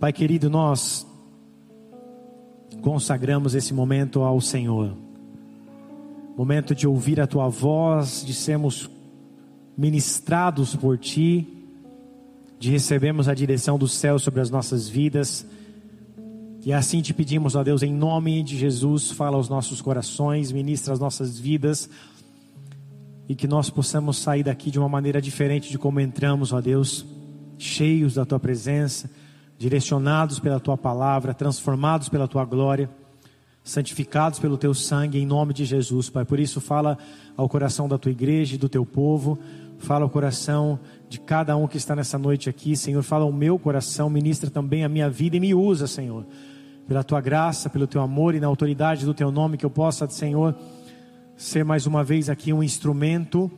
Pai querido, nós consagramos esse momento ao Senhor. Momento de ouvir a tua voz, de sermos ministrados por ti, de recebermos a direção do céu sobre as nossas vidas. E assim te pedimos, ó Deus, em nome de Jesus, fala aos nossos corações, ministra as nossas vidas e que nós possamos sair daqui de uma maneira diferente de como entramos, ó Deus, cheios da tua presença, direcionados pela tua palavra, transformados pela tua glória, santificados pelo teu sangue, em nome de Jesus, Pai. Por isso, fala ao coração da tua igreja e do teu povo, fala ao coração de cada um que está nessa noite aqui, Senhor. Fala ao meu coração, ministra também a minha vida e me usa, Senhor, pela tua graça, pelo teu amor e na autoridade do teu nome, que eu possa, Senhor, ser mais uma vez aqui um instrumento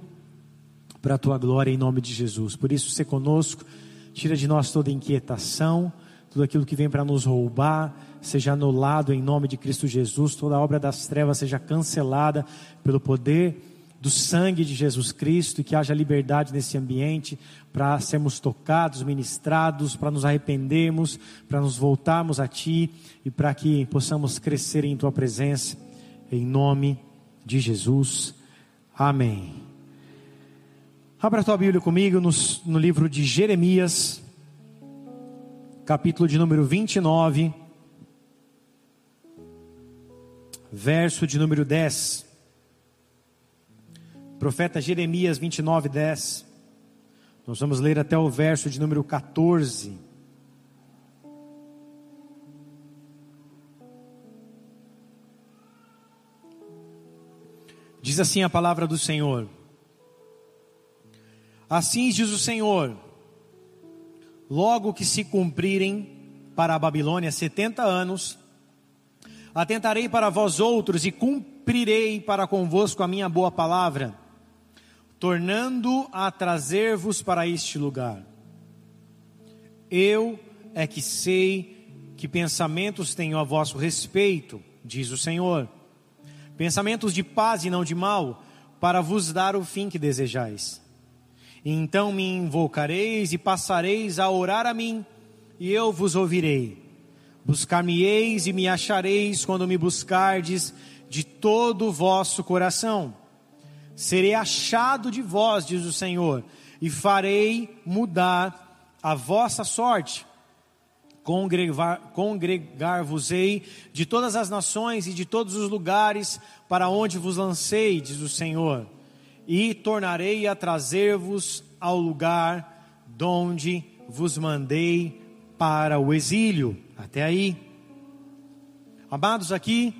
para a tua glória em nome de Jesus. Por isso, ser conosco, tira de nós toda inquietação, tudo aquilo que vem para nos roubar, seja anulado em nome de Cristo Jesus, toda obra das trevas seja cancelada pelo poder do sangue de Jesus Cristo e que haja liberdade nesse ambiente para sermos tocados, ministrados, para nos arrependermos, para nos voltarmos a Ti e para que possamos crescer em Tua presença, em nome de Jesus. Amém. Abra a tua Bíblia comigo no, no livro de Jeremias, capítulo de número 29, verso de número 10. Profeta Jeremias 29, 10. Nós vamos ler até o verso de número 14. Diz assim a palavra do Senhor: Assim diz o Senhor, logo que se cumprirem para a Babilônia setenta anos, atentarei para vós outros e cumprirei para convosco a minha boa palavra, tornando a trazer-vos para este lugar. Eu é que sei que pensamentos tenho a vosso respeito, diz o Senhor pensamentos de paz e não de mal, para vos dar o fim que desejais. Então me invocareis e passareis a orar a mim, e eu vos ouvirei. Buscar-me-eis e me achareis quando me buscardes de todo o vosso coração. Serei achado de vós, diz o Senhor, e farei mudar a vossa sorte congregar-vos-ei de todas as nações e de todos os lugares para onde vos lancei, diz o Senhor, e tornarei a trazer-vos ao lugar donde vos mandei para o exílio. Até aí. Amados, aqui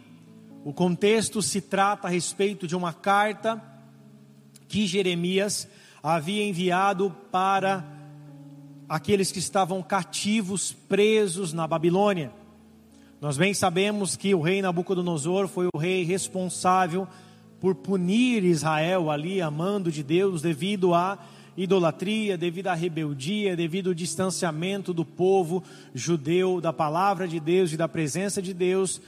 o contexto se trata a respeito de uma carta que Jeremias havia enviado para aqueles que estavam cativos, presos na Babilônia. Nós bem sabemos que o rei Nabucodonosor foi o rei responsável por punir Israel ali, amando de Deus, devido à idolatria, devido à rebeldia, devido ao distanciamento do povo judeu da palavra de Deus e da presença de Deus.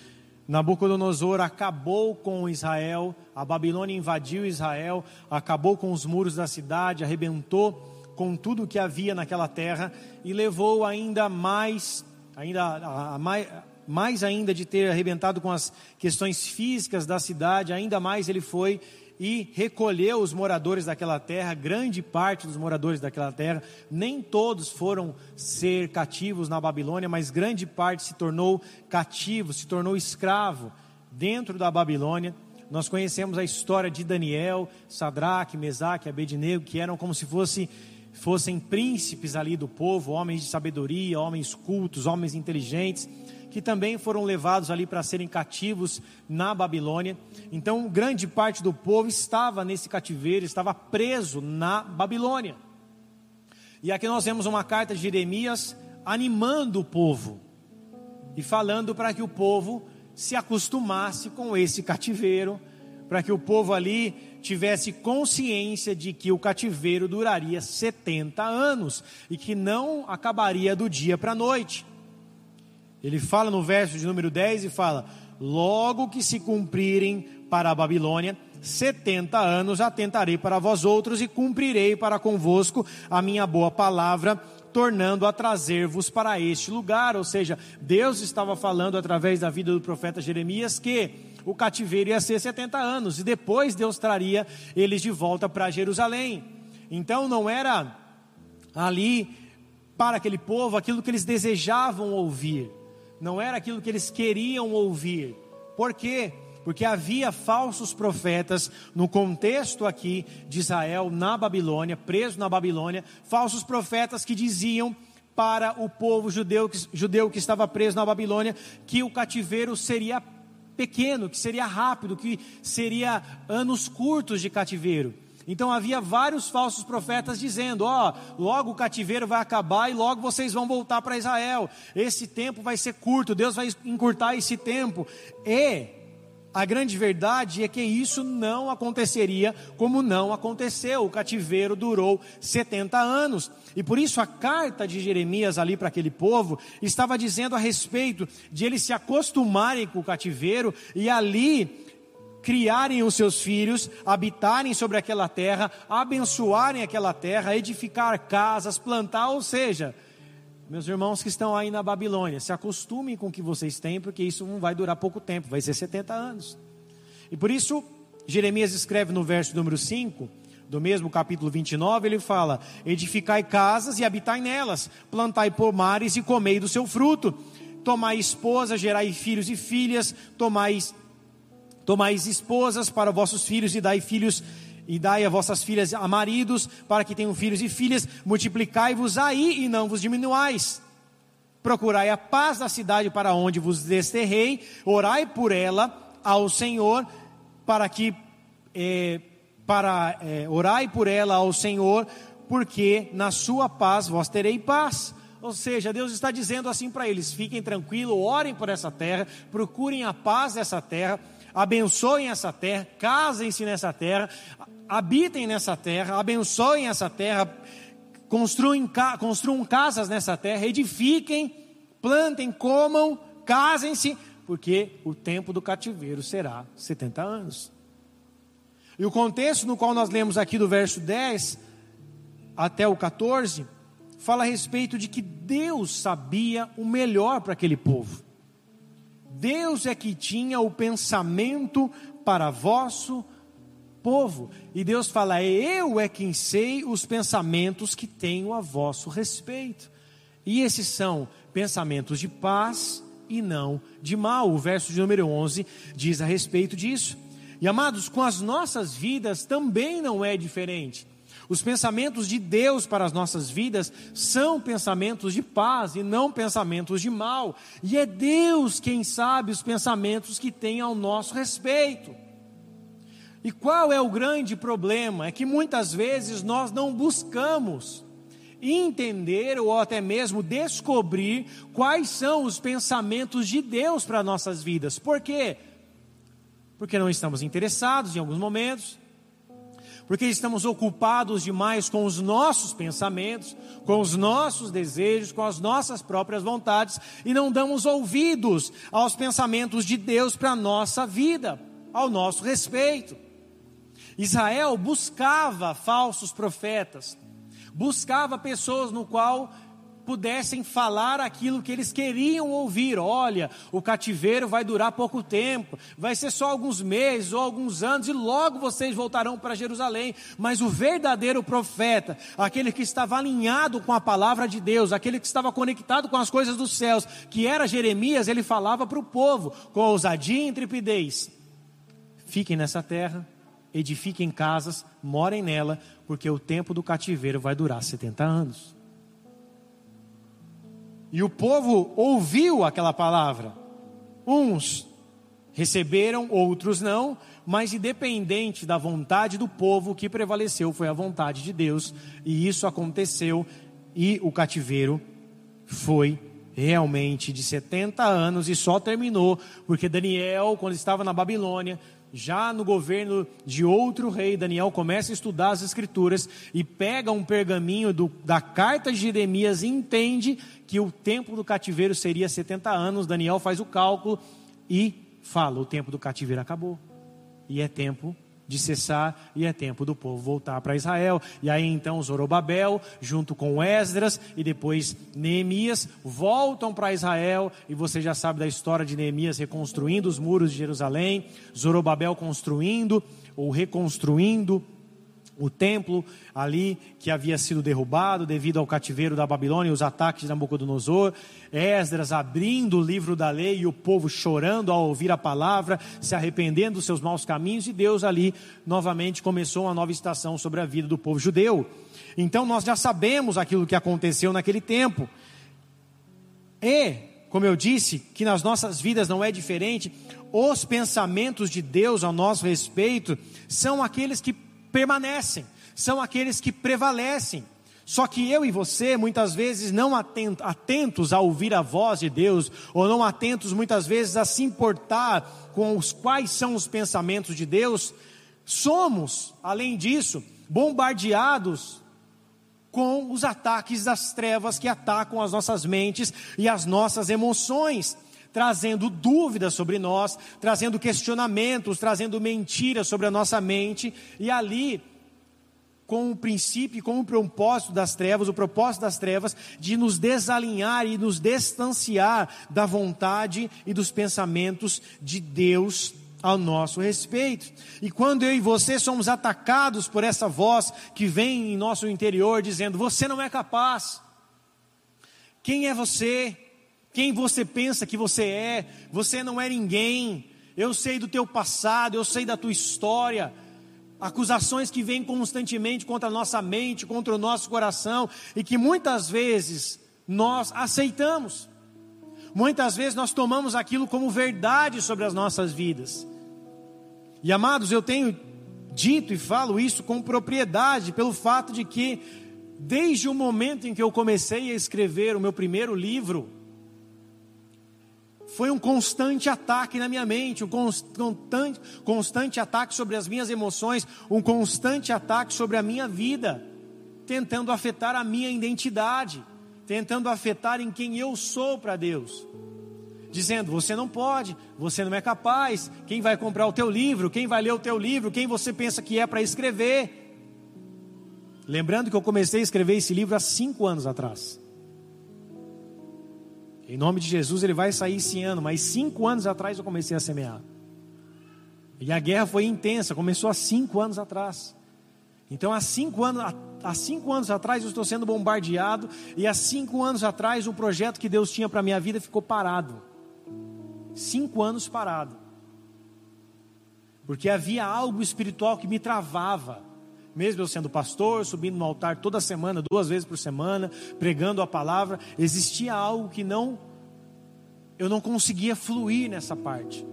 Nabucodonosor acabou com Israel, a Babilônia invadiu Israel, acabou com os muros da cidade, arrebentou com tudo o que havia naquela terra e levou ainda mais, ainda a, a, mais, mais ainda de ter arrebentado com as questões físicas da cidade, ainda mais ele foi e recolheu os moradores daquela terra, grande parte dos moradores daquela terra, nem todos foram ser cativos na Babilônia, mas grande parte se tornou cativo, se tornou escravo dentro da Babilônia. Nós conhecemos a história de Daniel, Sadraque, Mesaque, Abednego, que eram como se fosse fossem príncipes ali do povo, homens de sabedoria, homens cultos, homens inteligentes, que também foram levados ali para serem cativos na Babilônia. Então, grande parte do povo estava nesse cativeiro, estava preso na Babilônia. E aqui nós vemos uma carta de Jeremias animando o povo e falando para que o povo se acostumasse com esse cativeiro, para que o povo ali tivesse consciência de que o cativeiro duraria 70 anos e que não acabaria do dia para a noite. Ele fala no verso de número 10 e fala: Logo que se cumprirem para a Babilônia 70 anos, atentarei para vós outros e cumprirei para convosco a minha boa palavra, tornando a trazer-vos para este lugar. Ou seja, Deus estava falando através da vida do profeta Jeremias que o cativeiro ia ser 70 anos, e depois Deus traria eles de volta para Jerusalém. Então não era ali para aquele povo aquilo que eles desejavam ouvir, não era aquilo que eles queriam ouvir. Por quê? Porque havia falsos profetas no contexto aqui de Israel, na Babilônia, preso na Babilônia, falsos profetas que diziam para o povo judeu, judeu que estava preso na Babilônia que o cativeiro seria pequeno, que seria rápido, que seria anos curtos de cativeiro. Então havia vários falsos profetas dizendo: Ó, oh, logo o cativeiro vai acabar e logo vocês vão voltar para Israel. Esse tempo vai ser curto, Deus vai encurtar esse tempo. E a grande verdade é que isso não aconteceria como não aconteceu. O cativeiro durou 70 anos. E por isso a carta de Jeremias ali para aquele povo estava dizendo a respeito de eles se acostumarem com o cativeiro e ali criarem os seus filhos, habitarem sobre aquela terra, abençoarem aquela terra, edificar casas, plantar, ou seja, meus irmãos que estão aí na Babilônia, se acostumem com o que vocês têm, porque isso não vai durar pouco tempo, vai ser 70 anos. E por isso, Jeremias escreve no verso número 5, do mesmo capítulo 29, ele fala: Edificai casas e habitai nelas, plantai pomares e comei do seu fruto, tomai esposa, gerai filhos e filhas, tomai Tomais esposas para vossos filhos e dai filhos e dai a vossas filhas a maridos, para que tenham filhos e filhas, multiplicai-vos aí e não vos diminuais. Procurai a paz da cidade para onde vos desterrei, orai por ela ao Senhor, para que é, para é, orai por ela ao Senhor, porque na sua paz vós terei paz. Ou seja, Deus está dizendo assim para eles: fiquem tranquilos, orem por essa terra, procurem a paz dessa terra abençoem essa terra, casem-se nessa terra, habitem nessa terra, abençoem essa terra, construam, construam casas nessa terra, edifiquem, plantem, comam, casem-se, porque o tempo do cativeiro será 70 anos. E o contexto no qual nós lemos aqui do verso 10 até o 14 fala a respeito de que Deus sabia o melhor para aquele povo. Deus é que tinha o pensamento para vosso povo. E Deus fala: Eu é quem sei os pensamentos que tenho a vosso respeito. E esses são pensamentos de paz e não de mal. O verso de número 11 diz a respeito disso. E amados, com as nossas vidas também não é diferente. Os pensamentos de Deus para as nossas vidas são pensamentos de paz e não pensamentos de mal. E é Deus quem sabe os pensamentos que tem ao nosso respeito. E qual é o grande problema? É que muitas vezes nós não buscamos entender ou até mesmo descobrir quais são os pensamentos de Deus para nossas vidas. Por quê? Porque não estamos interessados em alguns momentos porque estamos ocupados demais com os nossos pensamentos, com os nossos desejos, com as nossas próprias vontades e não damos ouvidos aos pensamentos de Deus para a nossa vida, ao nosso respeito. Israel buscava falsos profetas, buscava pessoas no qual pudessem falar aquilo que eles queriam ouvir. Olha, o cativeiro vai durar pouco tempo, vai ser só alguns meses ou alguns anos e logo vocês voltarão para Jerusalém. Mas o verdadeiro profeta, aquele que estava alinhado com a palavra de Deus, aquele que estava conectado com as coisas dos céus, que era Jeremias, ele falava para o povo com ousadia e intrepidez: fiquem nessa terra, edifiquem casas, morem nela, porque o tempo do cativeiro vai durar 70 anos. E o povo ouviu aquela palavra. Uns receberam, outros não, mas independente da vontade do povo, o que prevaleceu foi a vontade de Deus, e isso aconteceu, e o cativeiro foi realmente de 70 anos e só terminou porque Daniel, quando estava na Babilônia, já no governo de outro rei, Daniel começa a estudar as escrituras e pega um pergaminho do, da carta de Jeremias e entende que o tempo do cativeiro seria 70 anos. Daniel faz o cálculo e fala: o tempo do cativeiro acabou. E é tempo de cessar e é tempo do povo voltar para Israel. E aí então Zorobabel, junto com Esdras e depois Neemias, voltam para Israel. E você já sabe da história de Neemias reconstruindo os muros de Jerusalém, Zorobabel construindo ou reconstruindo o templo ali que havia sido derrubado devido ao cativeiro da Babilônia e os ataques de Nabucodonosor, Esdras abrindo o livro da lei e o povo chorando ao ouvir a palavra, se arrependendo dos seus maus caminhos, e Deus ali novamente começou uma nova estação sobre a vida do povo judeu. Então nós já sabemos aquilo que aconteceu naquele tempo. E, como eu disse, que nas nossas vidas não é diferente, os pensamentos de Deus ao nosso respeito são aqueles que permanecem, são aqueles que prevalecem. Só que eu e você, muitas vezes, não atentos a ouvir a voz de Deus, ou não atentos muitas vezes a se importar com os quais são os pensamentos de Deus, somos, além disso, bombardeados com os ataques das trevas que atacam as nossas mentes e as nossas emoções trazendo dúvidas sobre nós, trazendo questionamentos, trazendo mentiras sobre a nossa mente, e ali, com o princípio, com o propósito das trevas, o propósito das trevas de nos desalinhar e nos distanciar da vontade e dos pensamentos de Deus ao nosso respeito. E quando eu e você somos atacados por essa voz que vem em nosso interior dizendo: Você não é capaz. Quem é você? Quem você pensa que você é, você não é ninguém. Eu sei do teu passado, eu sei da tua história. Acusações que vêm constantemente contra a nossa mente, contra o nosso coração e que muitas vezes nós aceitamos. Muitas vezes nós tomamos aquilo como verdade sobre as nossas vidas. E amados, eu tenho dito e falo isso com propriedade, pelo fato de que, desde o momento em que eu comecei a escrever o meu primeiro livro, foi um constante ataque na minha mente, um constante, constante ataque sobre as minhas emoções, um constante ataque sobre a minha vida, tentando afetar a minha identidade, tentando afetar em quem eu sou para Deus. Dizendo, você não pode, você não é capaz, quem vai comprar o teu livro, quem vai ler o teu livro, quem você pensa que é para escrever. Lembrando que eu comecei a escrever esse livro há cinco anos atrás. Em nome de Jesus, ele vai sair esse ano, mas cinco anos atrás eu comecei a semear. E a guerra foi intensa, começou há cinco anos atrás. Então, há cinco anos, há cinco anos atrás eu estou sendo bombardeado, e há cinco anos atrás o projeto que Deus tinha para a minha vida ficou parado. Cinco anos parado. Porque havia algo espiritual que me travava mesmo eu sendo pastor, subindo no altar toda semana, duas vezes por semana, pregando a palavra, existia algo que não eu não conseguia fluir nessa parte.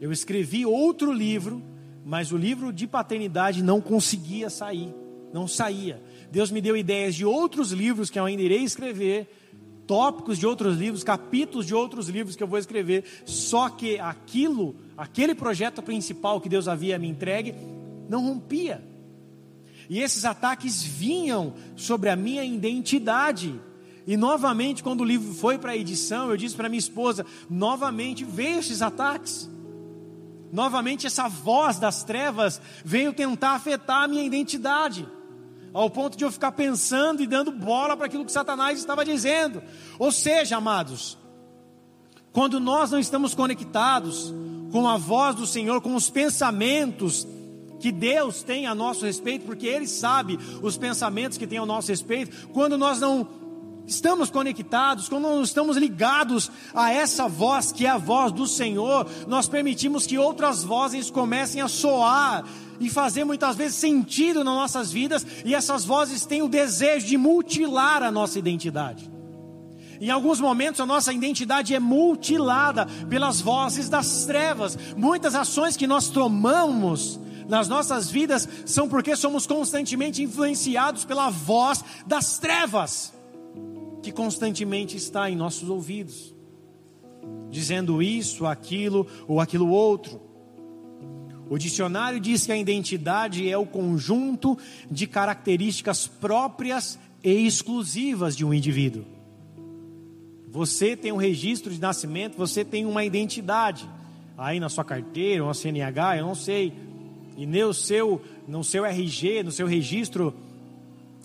Eu escrevi outro livro, mas o livro de paternidade não conseguia sair, não saía. Deus me deu ideias de outros livros que eu ainda irei escrever, tópicos de outros livros, capítulos de outros livros que eu vou escrever, só que aquilo, aquele projeto principal que Deus havia me entregue, não rompia. E esses ataques vinham sobre a minha identidade. E novamente, quando o livro foi para a edição, eu disse para minha esposa: novamente veio esses ataques. Novamente, essa voz das trevas veio tentar afetar a minha identidade, ao ponto de eu ficar pensando e dando bola para aquilo que Satanás estava dizendo. Ou seja, amados, quando nós não estamos conectados com a voz do Senhor, com os pensamentos que Deus tem a nosso respeito, porque Ele sabe os pensamentos que tem ao nosso respeito, quando nós não estamos conectados, quando não estamos ligados a essa voz que é a voz do Senhor, nós permitimos que outras vozes comecem a soar e fazer muitas vezes sentido nas nossas vidas, e essas vozes têm o desejo de mutilar a nossa identidade. Em alguns momentos a nossa identidade é mutilada pelas vozes das trevas. Muitas ações que nós tomamos nas nossas vidas são porque somos constantemente influenciados pela voz das trevas, que constantemente está em nossos ouvidos, dizendo isso, aquilo ou aquilo outro. O dicionário diz que a identidade é o conjunto de características próprias e exclusivas de um indivíduo. Você tem um registro de nascimento, você tem uma identidade. Aí na sua carteira, uma CNH, eu não sei E no seu, no seu RG, no seu registro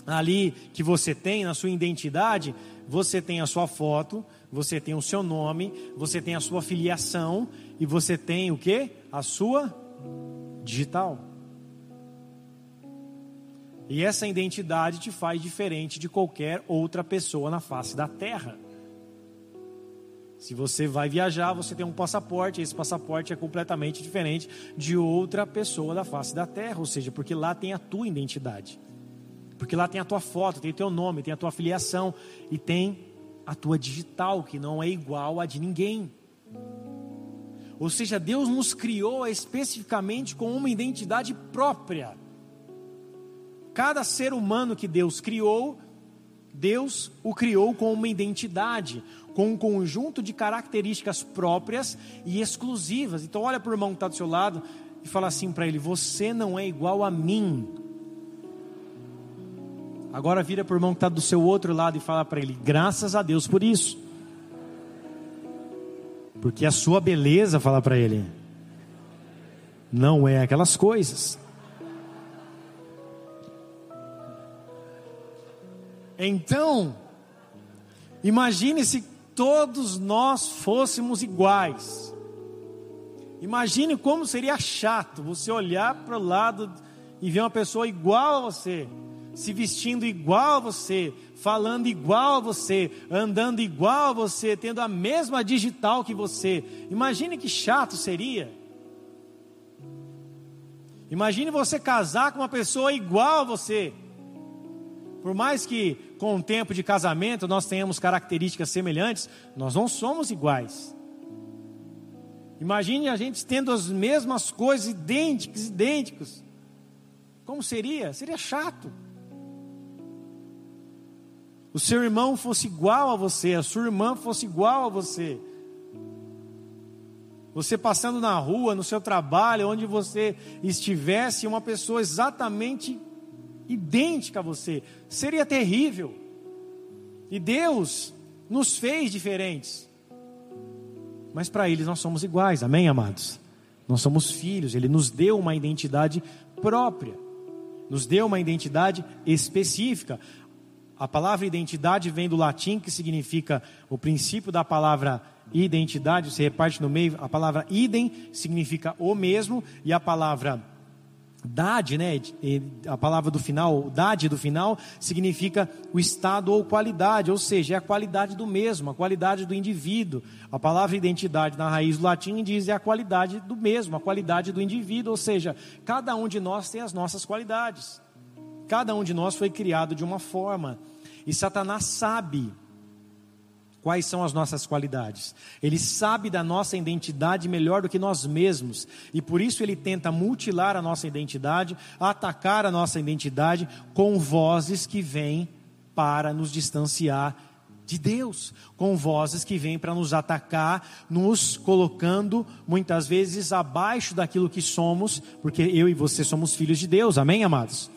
ali que você tem, na sua identidade, você tem a sua foto, você tem o seu nome, você tem a sua filiação e você tem o que? A sua digital. E essa identidade te faz diferente de qualquer outra pessoa na face da terra. Se você vai viajar, você tem um passaporte, esse passaporte é completamente diferente de outra pessoa da face da terra, ou seja, porque lá tem a tua identidade. Porque lá tem a tua foto, tem o teu nome, tem a tua filiação e tem a tua digital, que não é igual a de ninguém. Ou seja, Deus nos criou especificamente com uma identidade própria. Cada ser humano que Deus criou, Deus o criou com uma identidade, com um conjunto de características próprias e exclusivas. Então, olha para o irmão que está do seu lado e fala assim para ele: Você não é igual a mim. Agora vira para o irmão que está do seu outro lado e fala para ele: graças a Deus por isso. Porque a sua beleza, fala para ele, não é aquelas coisas. Então, imagine se todos nós fôssemos iguais. Imagine como seria chato você olhar para o lado e ver uma pessoa igual a você se vestindo igual a você, falando igual a você, andando igual a você, tendo a mesma digital que você. Imagine que chato seria. Imagine você casar com uma pessoa igual a você. Por mais que com o tempo de casamento nós tenhamos características semelhantes, nós não somos iguais. Imagine a gente tendo as mesmas coisas idênticas, idênticos. Como seria? Seria chato o seu irmão fosse igual a você, a sua irmã fosse igual a você. Você passando na rua, no seu trabalho, onde você estivesse, uma pessoa exatamente idêntica a você, seria terrível. E Deus nos fez diferentes. Mas para eles nós somos iguais, amém, amados? Nós somos filhos, Ele nos deu uma identidade própria, nos deu uma identidade específica. A palavra identidade vem do latim, que significa o princípio da palavra identidade, se reparte no meio. A palavra idem significa o mesmo, e a palavra dade, né, a palavra do final, dade do final, significa o estado ou qualidade, ou seja, é a qualidade do mesmo, a qualidade do indivíduo. A palavra identidade na raiz do latim diz é a qualidade do mesmo, a qualidade do indivíduo, ou seja, cada um de nós tem as nossas qualidades. Cada um de nós foi criado de uma forma. E Satanás sabe quais são as nossas qualidades. Ele sabe da nossa identidade melhor do que nós mesmos. E por isso ele tenta mutilar a nossa identidade, atacar a nossa identidade com vozes que vêm para nos distanciar de Deus, com vozes que vêm para nos atacar, nos colocando muitas vezes abaixo daquilo que somos, porque eu e você somos filhos de Deus, amém, amados?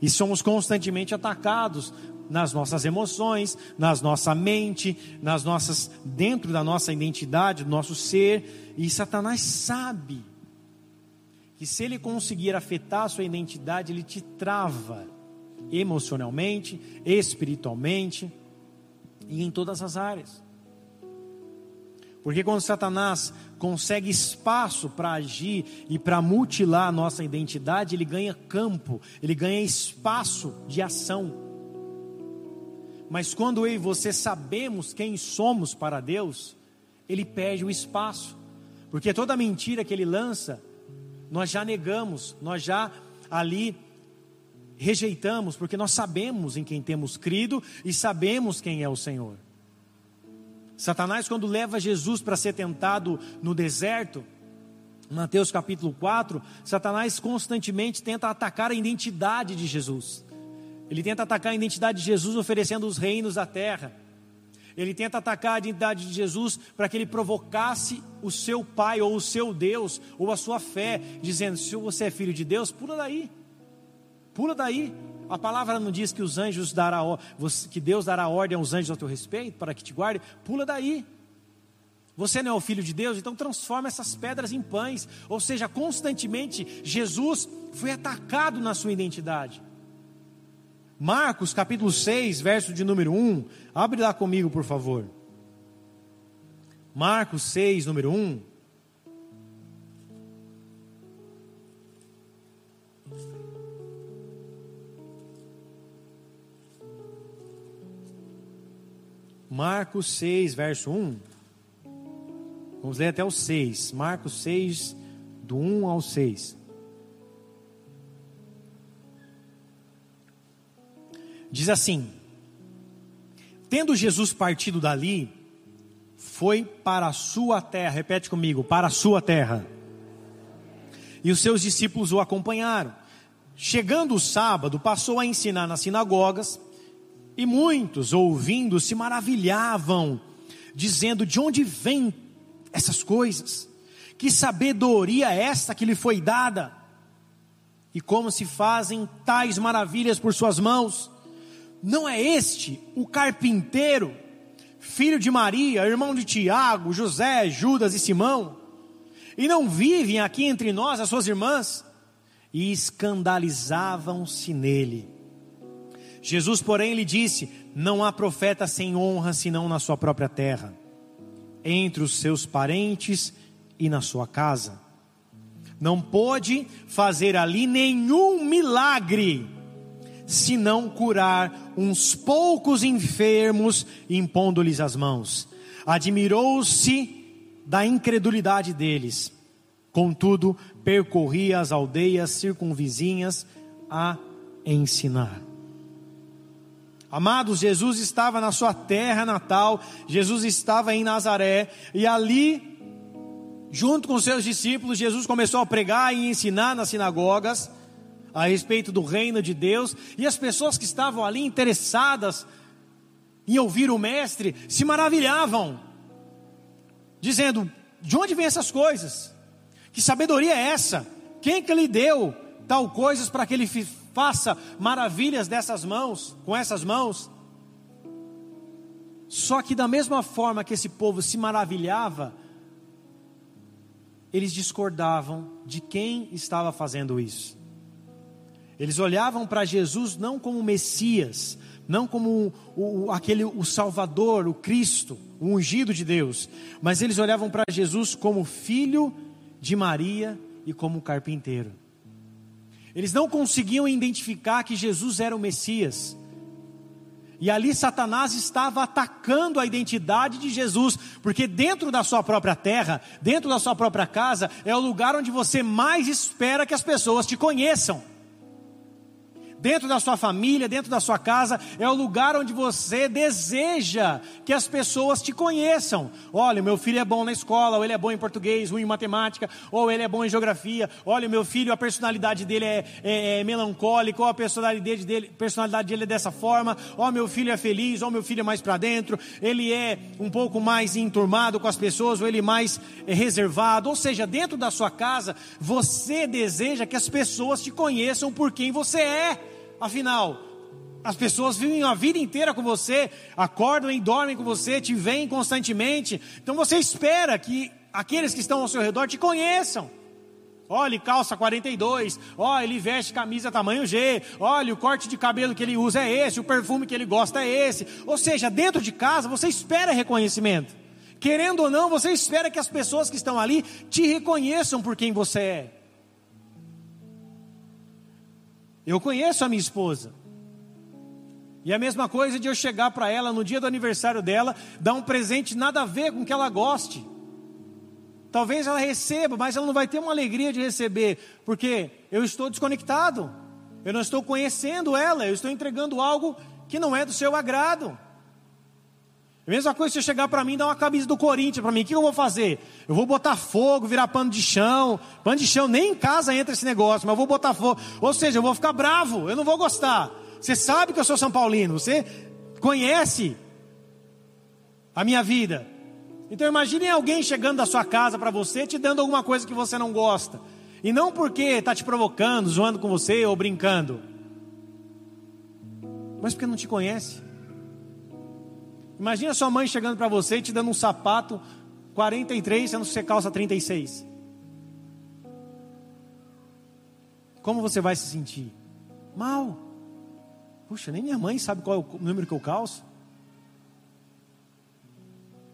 E somos constantemente atacados nas nossas emoções, nas nossa mente, nas nossas dentro da nossa identidade, do nosso ser, e Satanás sabe que se ele conseguir afetar a sua identidade, ele te trava emocionalmente, espiritualmente e em todas as áreas. Porque quando Satanás consegue espaço para agir e para mutilar a nossa identidade, ele ganha campo, ele ganha espaço de ação. Mas quando eu e você sabemos quem somos para Deus, ele perde o espaço. Porque toda mentira que ele lança, nós já negamos, nós já ali rejeitamos, porque nós sabemos em quem temos crido e sabemos quem é o Senhor. Satanás, quando leva Jesus para ser tentado no deserto, Mateus capítulo 4, Satanás constantemente tenta atacar a identidade de Jesus. Ele tenta atacar a identidade de Jesus oferecendo os reinos da terra. Ele tenta atacar a identidade de Jesus para que ele provocasse o seu pai ou o seu Deus ou a sua fé, dizendo: se você é filho de Deus, pula daí. Pula daí. A palavra não diz que os anjos dará que Deus dará ordem aos anjos ao teu respeito para que te guarde. Pula daí. Você não é o filho de Deus, então transforma essas pedras em pães. Ou seja, constantemente Jesus foi atacado na sua identidade. Marcos capítulo 6, verso de número 1. Abre lá comigo, por favor. Marcos 6, número 1. Marcos 6, verso 1. Vamos ler até o 6. Marcos 6, do 1 ao 6. Diz assim: Tendo Jesus partido dali, foi para a sua terra, repete comigo, para a sua terra. E os seus discípulos o acompanharam. Chegando o sábado, passou a ensinar nas sinagogas, e muitos, ouvindo, se maravilhavam, dizendo: De onde vêm essas coisas? Que sabedoria é esta que lhe foi dada? E como se fazem tais maravilhas por suas mãos? Não é este o carpinteiro, filho de Maria, irmão de Tiago, José, Judas e Simão? E não vivem aqui entre nós as suas irmãs? E escandalizavam-se nele. Jesus, porém, lhe disse: Não há profeta sem honra senão na sua própria terra, entre os seus parentes e na sua casa. Não pôde fazer ali nenhum milagre, senão curar uns poucos enfermos, impondo-lhes as mãos. Admirou-se da incredulidade deles. Contudo, percorria as aldeias circunvizinhas a ensinar. Amados, Jesus estava na sua terra natal, Jesus estava em Nazaré, e ali, junto com seus discípulos, Jesus começou a pregar e ensinar nas sinagogas a respeito do reino de Deus, e as pessoas que estavam ali interessadas em ouvir o Mestre se maravilhavam, dizendo: de onde vêm essas coisas? Que sabedoria é essa? Quem que lhe deu tal coisas para que ele faça maravilhas dessas mãos, com essas mãos. Só que da mesma forma que esse povo se maravilhava, eles discordavam de quem estava fazendo isso. Eles olhavam para Jesus não como Messias, não como o, o, aquele o Salvador, o Cristo, o ungido de Deus, mas eles olhavam para Jesus como filho de Maria e como carpinteiro. Eles não conseguiam identificar que Jesus era o Messias. E ali Satanás estava atacando a identidade de Jesus, porque dentro da sua própria terra, dentro da sua própria casa, é o lugar onde você mais espera que as pessoas te conheçam dentro da sua família, dentro da sua casa, é o lugar onde você deseja que as pessoas te conheçam. Olha, meu filho é bom na escola, ou ele é bom em português, ruim em matemática, ou ele é bom em geografia. Olha, meu filho, a personalidade dele é, é, é melancólica, ou a personalidade dele, personalidade dele é dessa forma. Ó, meu filho é feliz, ou meu filho é mais para dentro, ele é um pouco mais enturmado com as pessoas, ou ele é mais é, reservado. Ou seja, dentro da sua casa, você deseja que as pessoas te conheçam por quem você é. Afinal, as pessoas vivem a vida inteira com você, acordam e dormem com você, te veem constantemente. Então você espera que aqueles que estão ao seu redor te conheçam. Olha, calça 42. Olha, ele veste camisa tamanho G. Olha, o corte de cabelo que ele usa é esse. O perfume que ele gosta é esse. Ou seja, dentro de casa você espera reconhecimento. Querendo ou não, você espera que as pessoas que estão ali te reconheçam por quem você é. Eu conheço a minha esposa. E a mesma coisa de eu chegar para ela no dia do aniversário dela, dar um presente nada a ver com que ela goste. Talvez ela receba, mas ela não vai ter uma alegria de receber, porque eu estou desconectado. Eu não estou conhecendo ela, eu estou entregando algo que não é do seu agrado. A mesma coisa se eu chegar para mim e dar uma camisa do Corinthians para mim, o que eu vou fazer? Eu vou botar fogo, virar pano de chão. Pano de chão, nem em casa entra esse negócio, mas eu vou botar fogo. Ou seja, eu vou ficar bravo, eu não vou gostar. Você sabe que eu sou São Paulino, você conhece a minha vida. Então imagine alguém chegando da sua casa para você, te dando alguma coisa que você não gosta. E não porque está te provocando, zoando com você ou brincando. Mas porque não te conhece. Imagina sua mãe chegando para você e te dando um sapato 43, sendo que você calça 36. Como você vai se sentir? Mal. Puxa, nem minha mãe sabe qual é o número que eu calço.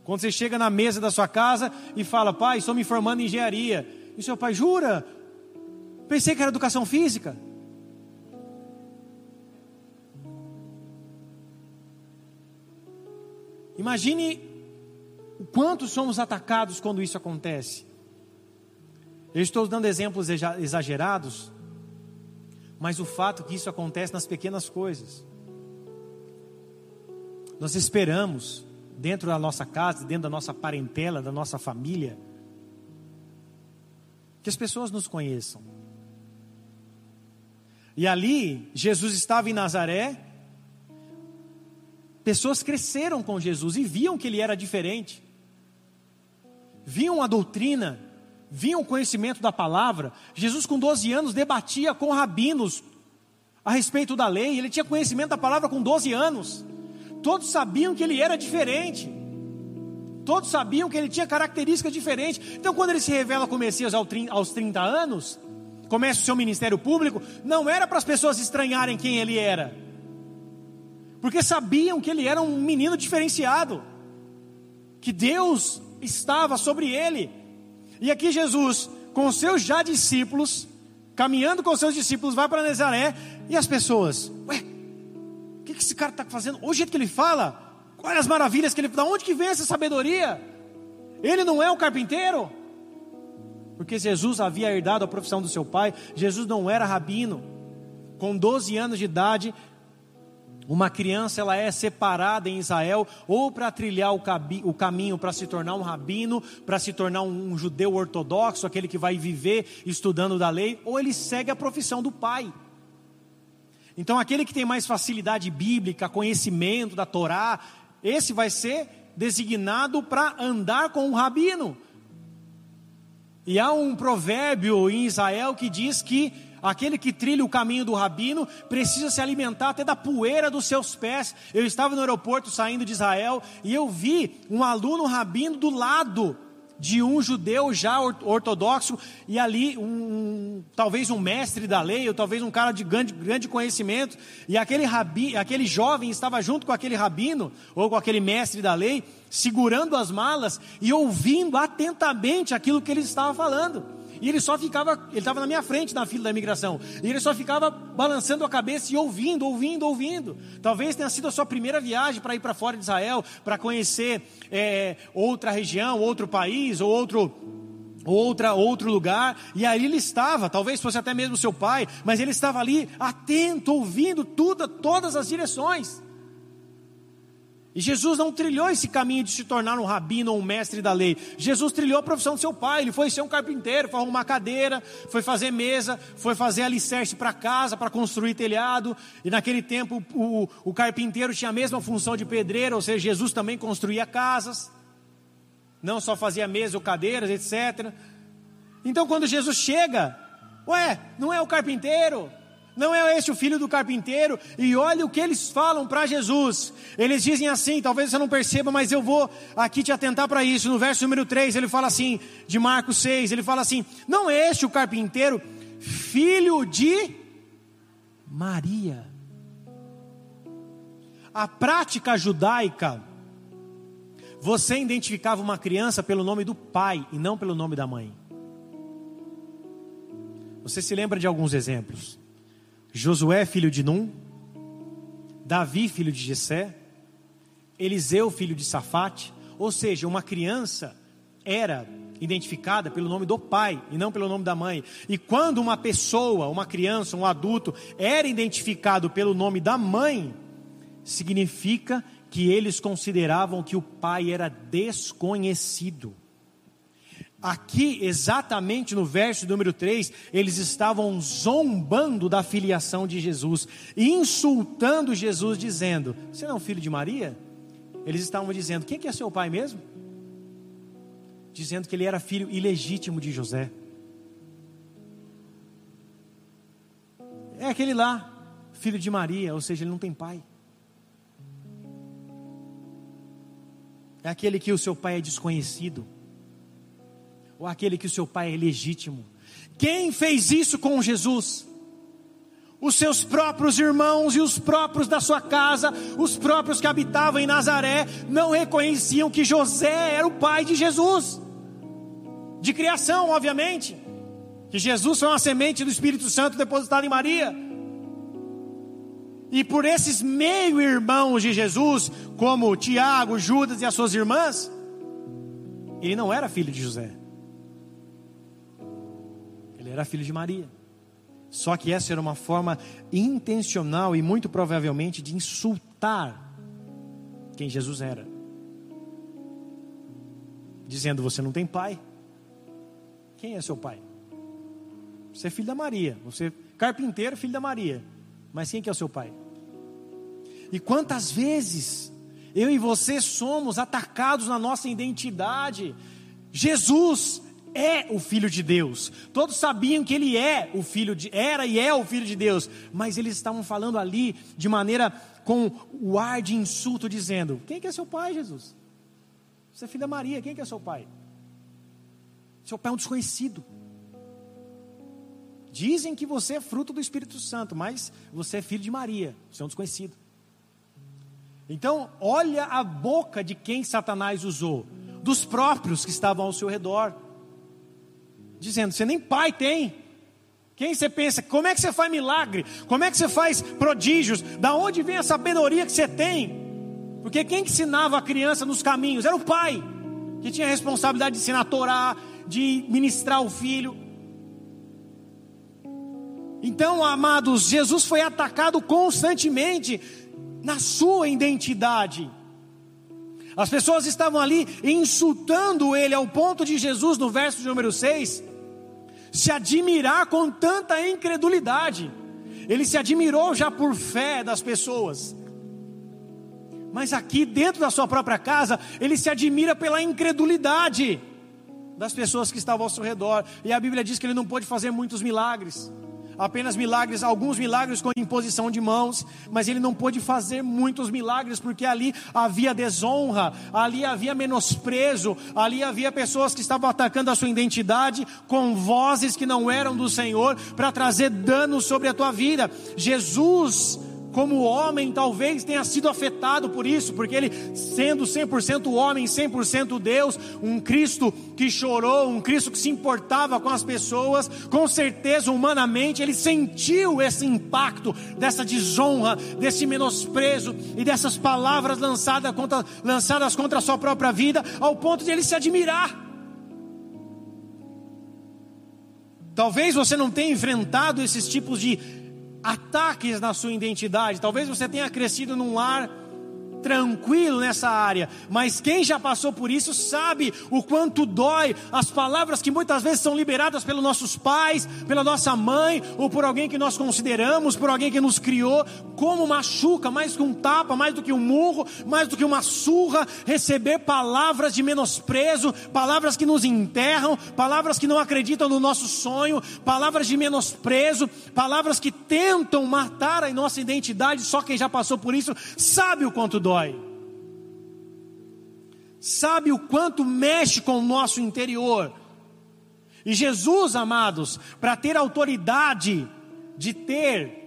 Quando você chega na mesa da sua casa e fala, pai, estou me formando em engenharia. E seu pai, jura? Pensei que era educação física. Imagine o quanto somos atacados quando isso acontece. Eu estou dando exemplos exagerados, mas o fato é que isso acontece nas pequenas coisas. Nós esperamos, dentro da nossa casa, dentro da nossa parentela, da nossa família, que as pessoas nos conheçam. E ali, Jesus estava em Nazaré, pessoas cresceram com Jesus e viam que ele era diferente, viam a doutrina, viam o conhecimento da palavra. Jesus, com 12 anos, debatia com rabinos a respeito da lei, ele tinha conhecimento da palavra com 12 anos. Todos sabiam que ele era diferente. Todos sabiam que ele tinha características diferentes. Então, quando ele se revela como Messias aos 30 anos, começa o seu ministério público, não era para as pessoas estranharem quem ele era, porque sabiam que ele era um menino diferenciado, que Deus estava sobre ele. E aqui Jesus, com seus já discípulos, caminhando com os seus discípulos, vai para Nazaré, e as pessoas, ué, o que, que esse cara está fazendo? O jeito que ele fala, olha as maravilhas que ele, da onde que vem essa sabedoria? Ele não é o carpinteiro? Porque Jesus havia herdado a profissão do seu pai, Jesus não era rabino. Com 12 anos de idade, uma criança ela é separada em Israel ou para trilhar o, o caminho para se tornar um rabino, para se tornar um, um judeu ortodoxo, aquele que vai viver estudando da lei, ou ele segue a profissão do pai. Então, aquele que tem mais facilidade bíblica, conhecimento da Torá, esse vai ser designado para andar com um rabino. E há um provérbio em Israel que diz que aquele que trilha o caminho do rabino precisa se alimentar até da poeira dos seus pés. Eu estava no aeroporto saindo de Israel e eu vi um aluno rabino do lado de um judeu já ortodoxo e ali um, talvez um mestre da lei ou talvez um cara de grande, grande conhecimento e aquele rabi, aquele jovem estava junto com aquele rabino ou com aquele mestre da lei segurando as malas e ouvindo atentamente aquilo que ele estava falando e ele só ficava, ele estava na minha frente na fila da imigração, e ele só ficava balançando a cabeça e ouvindo, ouvindo, ouvindo. Talvez tenha sido a sua primeira viagem para ir para fora de Israel, para conhecer é, outra região, outro país, ou outro outra outro lugar, e aí ele estava, talvez fosse até mesmo seu pai, mas ele estava ali atento, ouvindo tudo, todas as direções. E Jesus não trilhou esse caminho de se tornar um rabino ou um mestre da lei. Jesus trilhou a profissão do seu pai. Ele foi ser um carpinteiro, foi arrumar cadeira, foi fazer mesa, foi fazer alicerce para casa, para construir telhado. E naquele tempo o, o carpinteiro tinha a mesma função de pedreiro, ou seja, Jesus também construía casas. Não só fazia mesa ou cadeiras, etc. Então quando Jesus chega, ué, não é o carpinteiro, não é este o filho do carpinteiro? E olha o que eles falam para Jesus. Eles dizem assim, talvez você não perceba, mas eu vou aqui te atentar para isso. No verso número 3, ele fala assim, de Marcos 6, ele fala assim: Não é este o carpinteiro, filho de Maria. A prática judaica, você identificava uma criança pelo nome do pai e não pelo nome da mãe. Você se lembra de alguns exemplos? Josué, filho de Num, Davi, filho de Jessé, Eliseu, filho de Safate, ou seja, uma criança era identificada pelo nome do pai e não pelo nome da mãe. E quando uma pessoa, uma criança, um adulto era identificado pelo nome da mãe, significa que eles consideravam que o pai era desconhecido. Aqui, exatamente no verso número 3, eles estavam zombando da filiação de Jesus, insultando Jesus, dizendo: Você não é um filho de Maria? Eles estavam dizendo: Quem que é seu pai mesmo? Dizendo que ele era filho ilegítimo de José. É aquele lá, filho de Maria, ou seja, ele não tem pai. É aquele que o seu pai é desconhecido. Ou aquele que o seu pai é legítimo? Quem fez isso com Jesus? Os seus próprios irmãos e os próprios da sua casa, os próprios que habitavam em Nazaré, não reconheciam que José era o pai de Jesus. De criação, obviamente. Que Jesus foi uma semente do Espírito Santo depositada em Maria. E por esses meio-irmãos de Jesus, como Tiago, Judas e as suas irmãs, ele não era filho de José. Ele era filho de Maria. Só que essa era uma forma intencional e muito provavelmente de insultar quem Jesus era. Dizendo: Você não tem pai. Quem é seu pai? Você é filho da Maria. Você é carpinteiro, filho da Maria. Mas quem que é o seu pai? E quantas vezes eu e você somos atacados na nossa identidade? Jesus é o filho de Deus. Todos sabiam que ele é o filho de era e é o filho de Deus, mas eles estavam falando ali de maneira com o ar de insulto dizendo: "Quem que é seu pai, Jesus? Você é filho da Maria, quem que é seu pai? Seu pai é um desconhecido. Dizem que você é fruto do Espírito Santo, mas você é filho de Maria, você é um desconhecido. Então, olha a boca de quem Satanás usou, dos próprios que estavam ao seu redor, dizendo: Você nem pai tem. Quem você pensa? Como é que você faz milagre? Como é que você faz prodígios? Da onde vem a sabedoria que você tem? Porque quem ensinava a criança nos caminhos era o pai, que tinha a responsabilidade de ensinar a Torá, de ministrar o filho. Então, amados, Jesus foi atacado constantemente na sua identidade. As pessoas estavam ali insultando ele ao ponto de Jesus, no verso de número 6, se admirar com tanta incredulidade. Ele se admirou já por fé das pessoas. Mas aqui dentro da sua própria casa, ele se admira pela incredulidade das pessoas que estavam ao seu redor. E a Bíblia diz que ele não pôde fazer muitos milagres apenas milagres, alguns milagres com imposição de mãos, mas ele não pôde fazer muitos milagres porque ali havia desonra, ali havia menosprezo, ali havia pessoas que estavam atacando a sua identidade com vozes que não eram do Senhor para trazer dano sobre a tua vida. Jesus como homem, talvez tenha sido afetado por isso, porque ele, sendo 100% homem, 100% Deus, um Cristo que chorou, um Cristo que se importava com as pessoas, com certeza, humanamente, ele sentiu esse impacto dessa desonra, desse menosprezo e dessas palavras lançadas contra, lançadas contra a sua própria vida, ao ponto de ele se admirar. Talvez você não tenha enfrentado esses tipos de ataques na sua identidade. Talvez você tenha crescido num lar tranquilo nessa área, mas quem já passou por isso sabe o quanto dói as palavras que muitas vezes são liberadas pelos nossos pais, pela nossa mãe, ou por alguém que nós consideramos, por alguém que nos criou, como machuca mais que um tapa, mais do que um murro, mais do que uma surra, receber palavras de menosprezo, palavras que nos enterram, palavras que não acreditam no nosso sonho, palavras de menosprezo, palavras que tentam matar a nossa identidade, só quem já passou por isso sabe o quanto dói dói. Sabe o quanto mexe com o nosso interior. E Jesus, amados, para ter autoridade de ter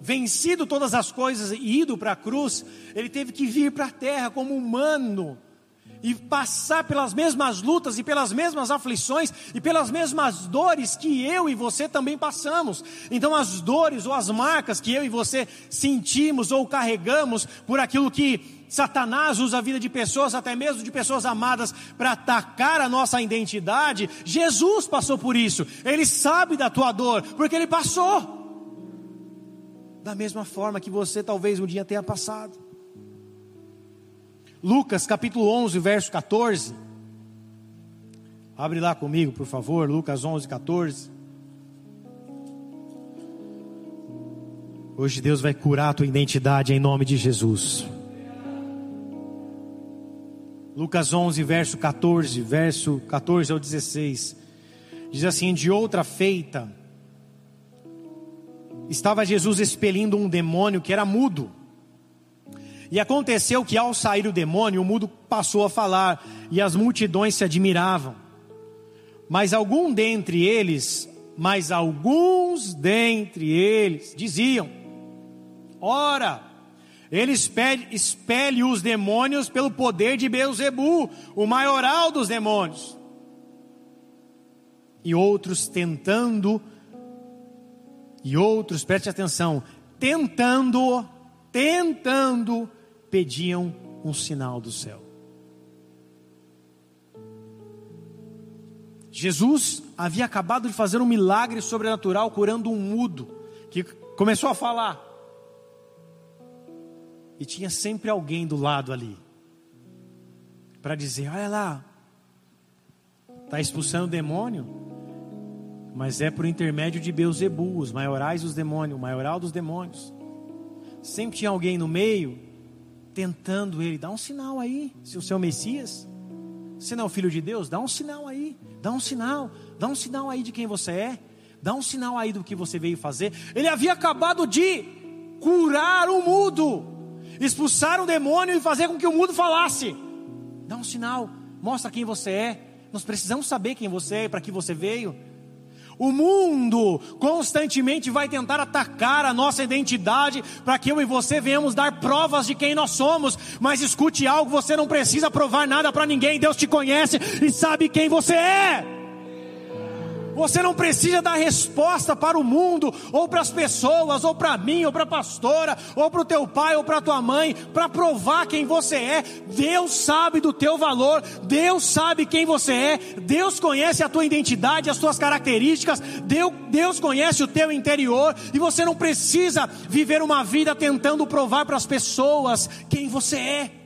vencido todas as coisas e ido para a cruz, ele teve que vir para a terra como humano e passar pelas mesmas lutas e pelas mesmas aflições e pelas mesmas dores que eu e você também passamos. Então, as dores ou as marcas que eu e você sentimos ou carregamos por aquilo que Satanás usa a vida de pessoas, até mesmo de pessoas amadas, para atacar a nossa identidade. Jesus passou por isso, ele sabe da tua dor, porque ele passou. Da mesma forma que você talvez um dia tenha passado. Lucas capítulo 11, verso 14. Abre lá comigo, por favor, Lucas 11, 14. Hoje Deus vai curar a tua identidade em nome de Jesus. Lucas 11, verso 14, verso 14 ao 16. Diz assim: De outra feita, estava Jesus expelindo um demônio que era mudo. E aconteceu que ao sair o demônio, o mudo passou a falar, e as multidões se admiravam. Mas algum dentre eles, mas alguns dentre eles diziam: Ora, ele expele, os demônios pelo poder de Beuzebu, o maioral dos demônios. E outros tentando, e outros, preste atenção, tentando, tentando, pediam um sinal do céu. Jesus havia acabado de fazer um milagre sobrenatural curando um mudo que começou a falar. E tinha sempre alguém do lado ali para dizer: Olha lá, está expulsando o demônio, mas é por intermédio de Beuzebu, os maiorais dos demônios, o maioral dos demônios. Sempre tinha alguém no meio tentando ele, dá um sinal aí, se o seu Messias, se não é o filho de Deus, dá um sinal aí, dá um sinal, dá um sinal aí de quem você é, dá um sinal aí do que você veio fazer. Ele havia acabado de curar o mudo expulsar um demônio e fazer com que o mundo falasse. Dá um sinal, mostra quem você é. Nós precisamos saber quem você é e para que você veio. O mundo constantemente vai tentar atacar a nossa identidade para que eu e você venhamos dar provas de quem nós somos. Mas escute algo: você não precisa provar nada para ninguém. Deus te conhece e sabe quem você é. Você não precisa dar resposta para o mundo, ou para as pessoas, ou para mim, ou para a pastora, ou para o teu pai, ou para a tua mãe, para provar quem você é. Deus sabe do teu valor, Deus sabe quem você é, Deus conhece a tua identidade, as tuas características, Deus, Deus conhece o teu interior, e você não precisa viver uma vida tentando provar para as pessoas quem você é.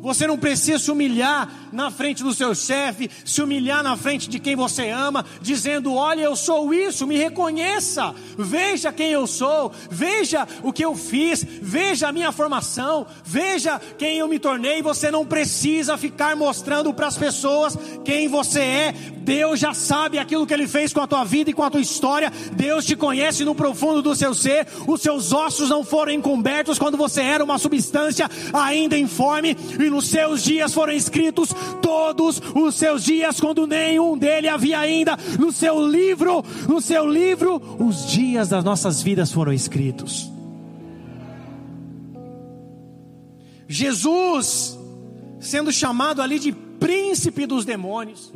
Você não precisa se humilhar na frente do seu chefe, se humilhar na frente de quem você ama, dizendo: Olha, eu sou isso, me reconheça, veja quem eu sou, veja o que eu fiz, veja a minha formação, veja quem eu me tornei. Você não precisa ficar mostrando para as pessoas quem você é, Deus já sabe aquilo que Ele fez com a tua vida e com a tua história, Deus te conhece no profundo do seu ser, os seus ossos não foram encobertos quando você era uma substância ainda informe, e nos seus dias foram escritos todos os seus dias, quando nenhum dele havia ainda. No seu livro, no seu livro, os dias das nossas vidas foram escritos. Jesus, sendo chamado ali de príncipe dos demônios,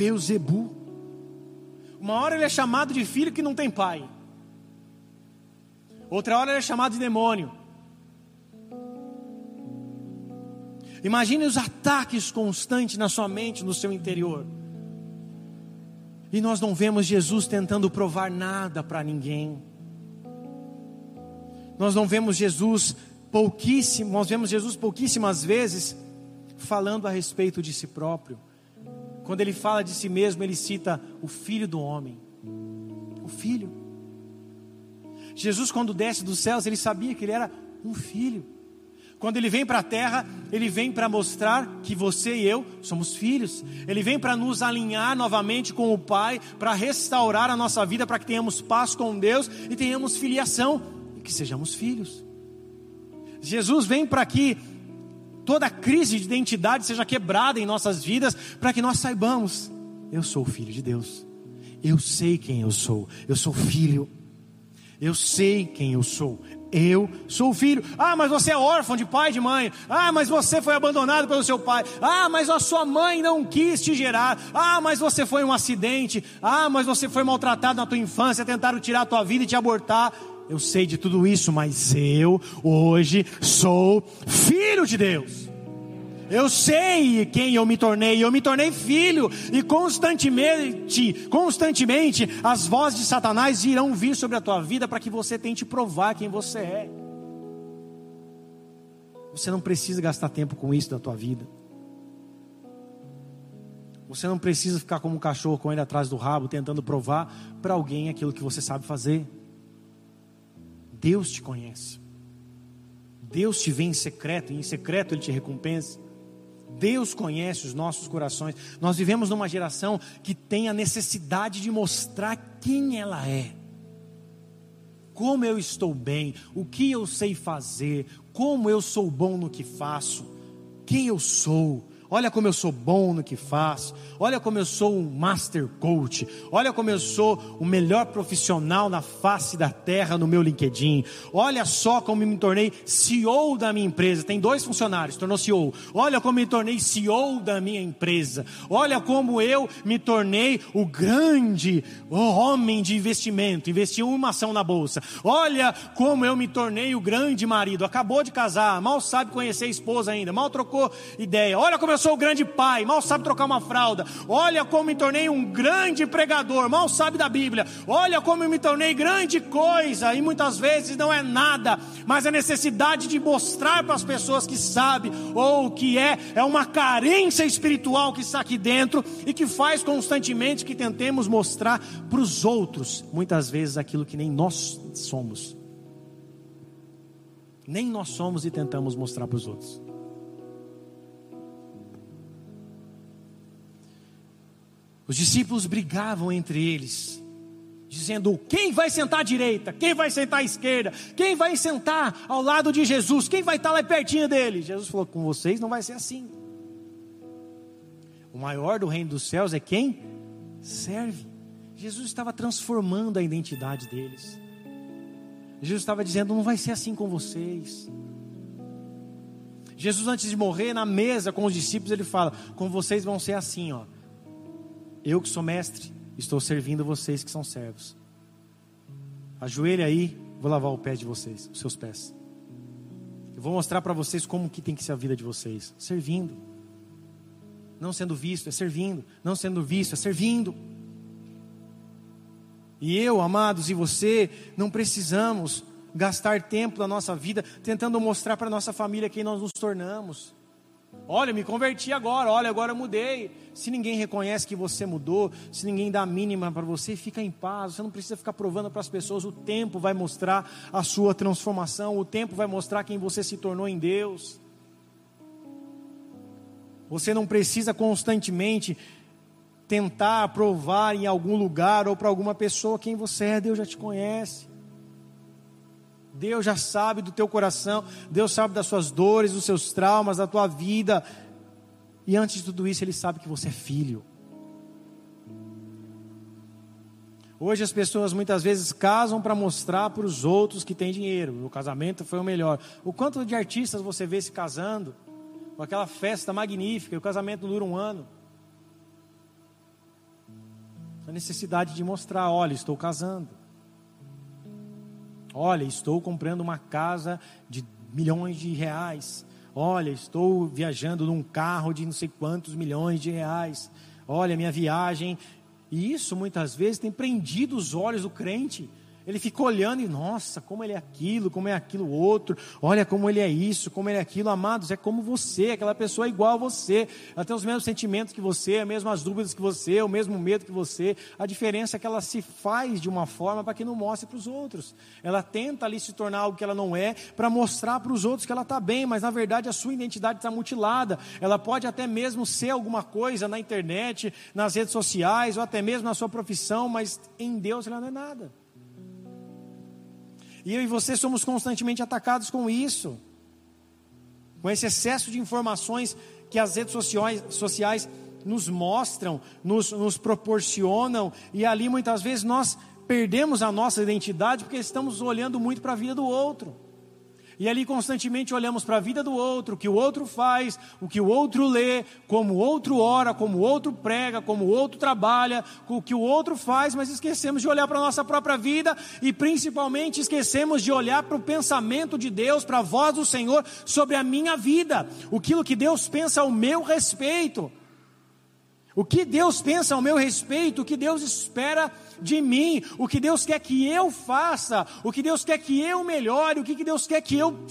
Beuzebu. Uma hora ele é chamado de filho que não tem pai. Outra hora ele é chamado de demônio. Imagine os ataques constantes na sua mente, no seu interior. E nós não vemos Jesus tentando provar nada para ninguém. Nós não vemos Jesus pouquíssimo, nós vemos Jesus pouquíssimas vezes falando a respeito de si próprio. Quando ele fala de si mesmo, ele cita o filho do homem. O filho. Jesus, quando desce dos céus, ele sabia que ele era um filho. Quando ele vem para a terra, ele vem para mostrar que você e eu somos filhos. Ele vem para nos alinhar novamente com o Pai, para restaurar a nossa vida, para que tenhamos paz com Deus e tenhamos filiação e que sejamos filhos. Jesus vem para que toda crise de identidade seja quebrada em nossas vidas, para que nós saibamos: eu sou filho de Deus. Eu sei quem eu sou. Eu sou filho. Eu sei quem eu sou. Eu sou filho. Ah, mas você é órfão de pai e de mãe. Ah, mas você foi abandonado pelo seu pai. Ah, mas a sua mãe não quis te gerar. Ah, mas você foi um acidente. Ah, mas você foi maltratado na tua infância, tentaram tirar a tua vida e te abortar. Eu sei de tudo isso, mas eu hoje sou filho de Deus. Eu sei quem eu me tornei, eu me tornei filho, e constantemente, constantemente, as vozes de Satanás irão vir sobre a tua vida para que você tente provar quem você é. Você não precisa gastar tempo com isso na tua vida. Você não precisa ficar como um cachorro ele atrás do rabo, tentando provar para alguém aquilo que você sabe fazer. Deus te conhece. Deus te vê em secreto, e em secreto Ele te recompensa. Deus conhece os nossos corações. Nós vivemos numa geração que tem a necessidade de mostrar quem ela é. Como eu estou bem, o que eu sei fazer, como eu sou bom no que faço, quem eu sou. Olha como eu sou bom no que faço. Olha como eu sou um master coach. Olha como eu sou o melhor profissional na face da terra no meu LinkedIn. Olha só como me tornei CEO da minha empresa. Tem dois funcionários, tornou CEO. Olha como me tornei CEO da minha empresa. Olha como eu me tornei o grande homem de investimento. Investi uma ação na bolsa. Olha como eu me tornei o grande marido. Acabou de casar, mal sabe conhecer a esposa ainda, mal trocou ideia. Olha como eu sou o grande pai, mal sabe trocar uma fralda. Olha como me tornei um grande pregador, mal sabe da Bíblia. Olha como me tornei grande coisa, e muitas vezes não é nada, mas a necessidade de mostrar para as pessoas que sabe ou que é, é uma carência espiritual que está aqui dentro e que faz constantemente que tentemos mostrar para os outros, muitas vezes aquilo que nem nós somos. Nem nós somos e tentamos mostrar para os outros. Os discípulos brigavam entre eles, dizendo: quem vai sentar à direita, quem vai sentar à esquerda, quem vai sentar ao lado de Jesus, quem vai estar lá pertinho dele. Jesus falou: com vocês não vai ser assim. O maior do reino dos céus é quem serve. Jesus estava transformando a identidade deles. Jesus estava dizendo: não vai ser assim com vocês. Jesus, antes de morrer, na mesa com os discípulos, ele fala: com vocês vão ser assim, ó eu que sou mestre, estou servindo vocês que são servos. Ajoelhe aí, vou lavar o pé de vocês, os seus pés. Eu vou mostrar para vocês como que tem que ser a vida de vocês, servindo. Não sendo visto é servindo, não sendo visto é servindo. E eu, amados, e você, não precisamos gastar tempo da nossa vida tentando mostrar para nossa família quem nós nos tornamos. Olha, me converti agora, olha, agora eu mudei. Se ninguém reconhece que você mudou, se ninguém dá a mínima para você, fica em paz. Você não precisa ficar provando para as pessoas. O tempo vai mostrar a sua transformação, o tempo vai mostrar quem você se tornou em Deus. Você não precisa constantemente tentar provar em algum lugar ou para alguma pessoa quem você é, Deus já te conhece. Deus já sabe do teu coração, Deus sabe das suas dores, dos seus traumas, da tua vida. E antes de tudo isso, Ele sabe que você é filho. Hoje as pessoas muitas vezes casam para mostrar para os outros que têm dinheiro. O casamento foi o melhor. O quanto de artistas você vê se casando, com aquela festa magnífica, e o casamento dura um ano. A necessidade de mostrar, olha, estou casando. Olha, estou comprando uma casa de milhões de reais. Olha, estou viajando num carro de não sei quantos milhões de reais. Olha, minha viagem. E isso muitas vezes tem prendido os olhos do crente. Ele fica olhando e, nossa, como ele é aquilo, como é aquilo outro, olha como ele é isso, como ele é aquilo, amados, é como você, aquela pessoa é igual a você, ela tem os mesmos sentimentos que você, as mesmas dúvidas que você, o mesmo medo que você, a diferença é que ela se faz de uma forma para que não mostre para os outros, ela tenta ali se tornar algo que ela não é, para mostrar para os outros que ela está bem, mas na verdade a sua identidade está mutilada, ela pode até mesmo ser alguma coisa na internet, nas redes sociais, ou até mesmo na sua profissão, mas em Deus ela não é nada. E eu e você somos constantemente atacados com isso, com esse excesso de informações que as redes sociais, sociais nos mostram, nos, nos proporcionam, e ali muitas vezes nós perdemos a nossa identidade porque estamos olhando muito para a vida do outro. E ali constantemente olhamos para a vida do outro, o que o outro faz, o que o outro lê, como o outro ora, como o outro prega, como o outro trabalha, o que o outro faz, mas esquecemos de olhar para a nossa própria vida e principalmente esquecemos de olhar para o pensamento de Deus, para a voz do Senhor sobre a minha vida, aquilo que Deus pensa ao meu respeito. O que Deus pensa ao meu respeito, o que Deus espera de mim, o que Deus quer que eu faça, o que Deus quer que eu melhore, o que Deus quer que eu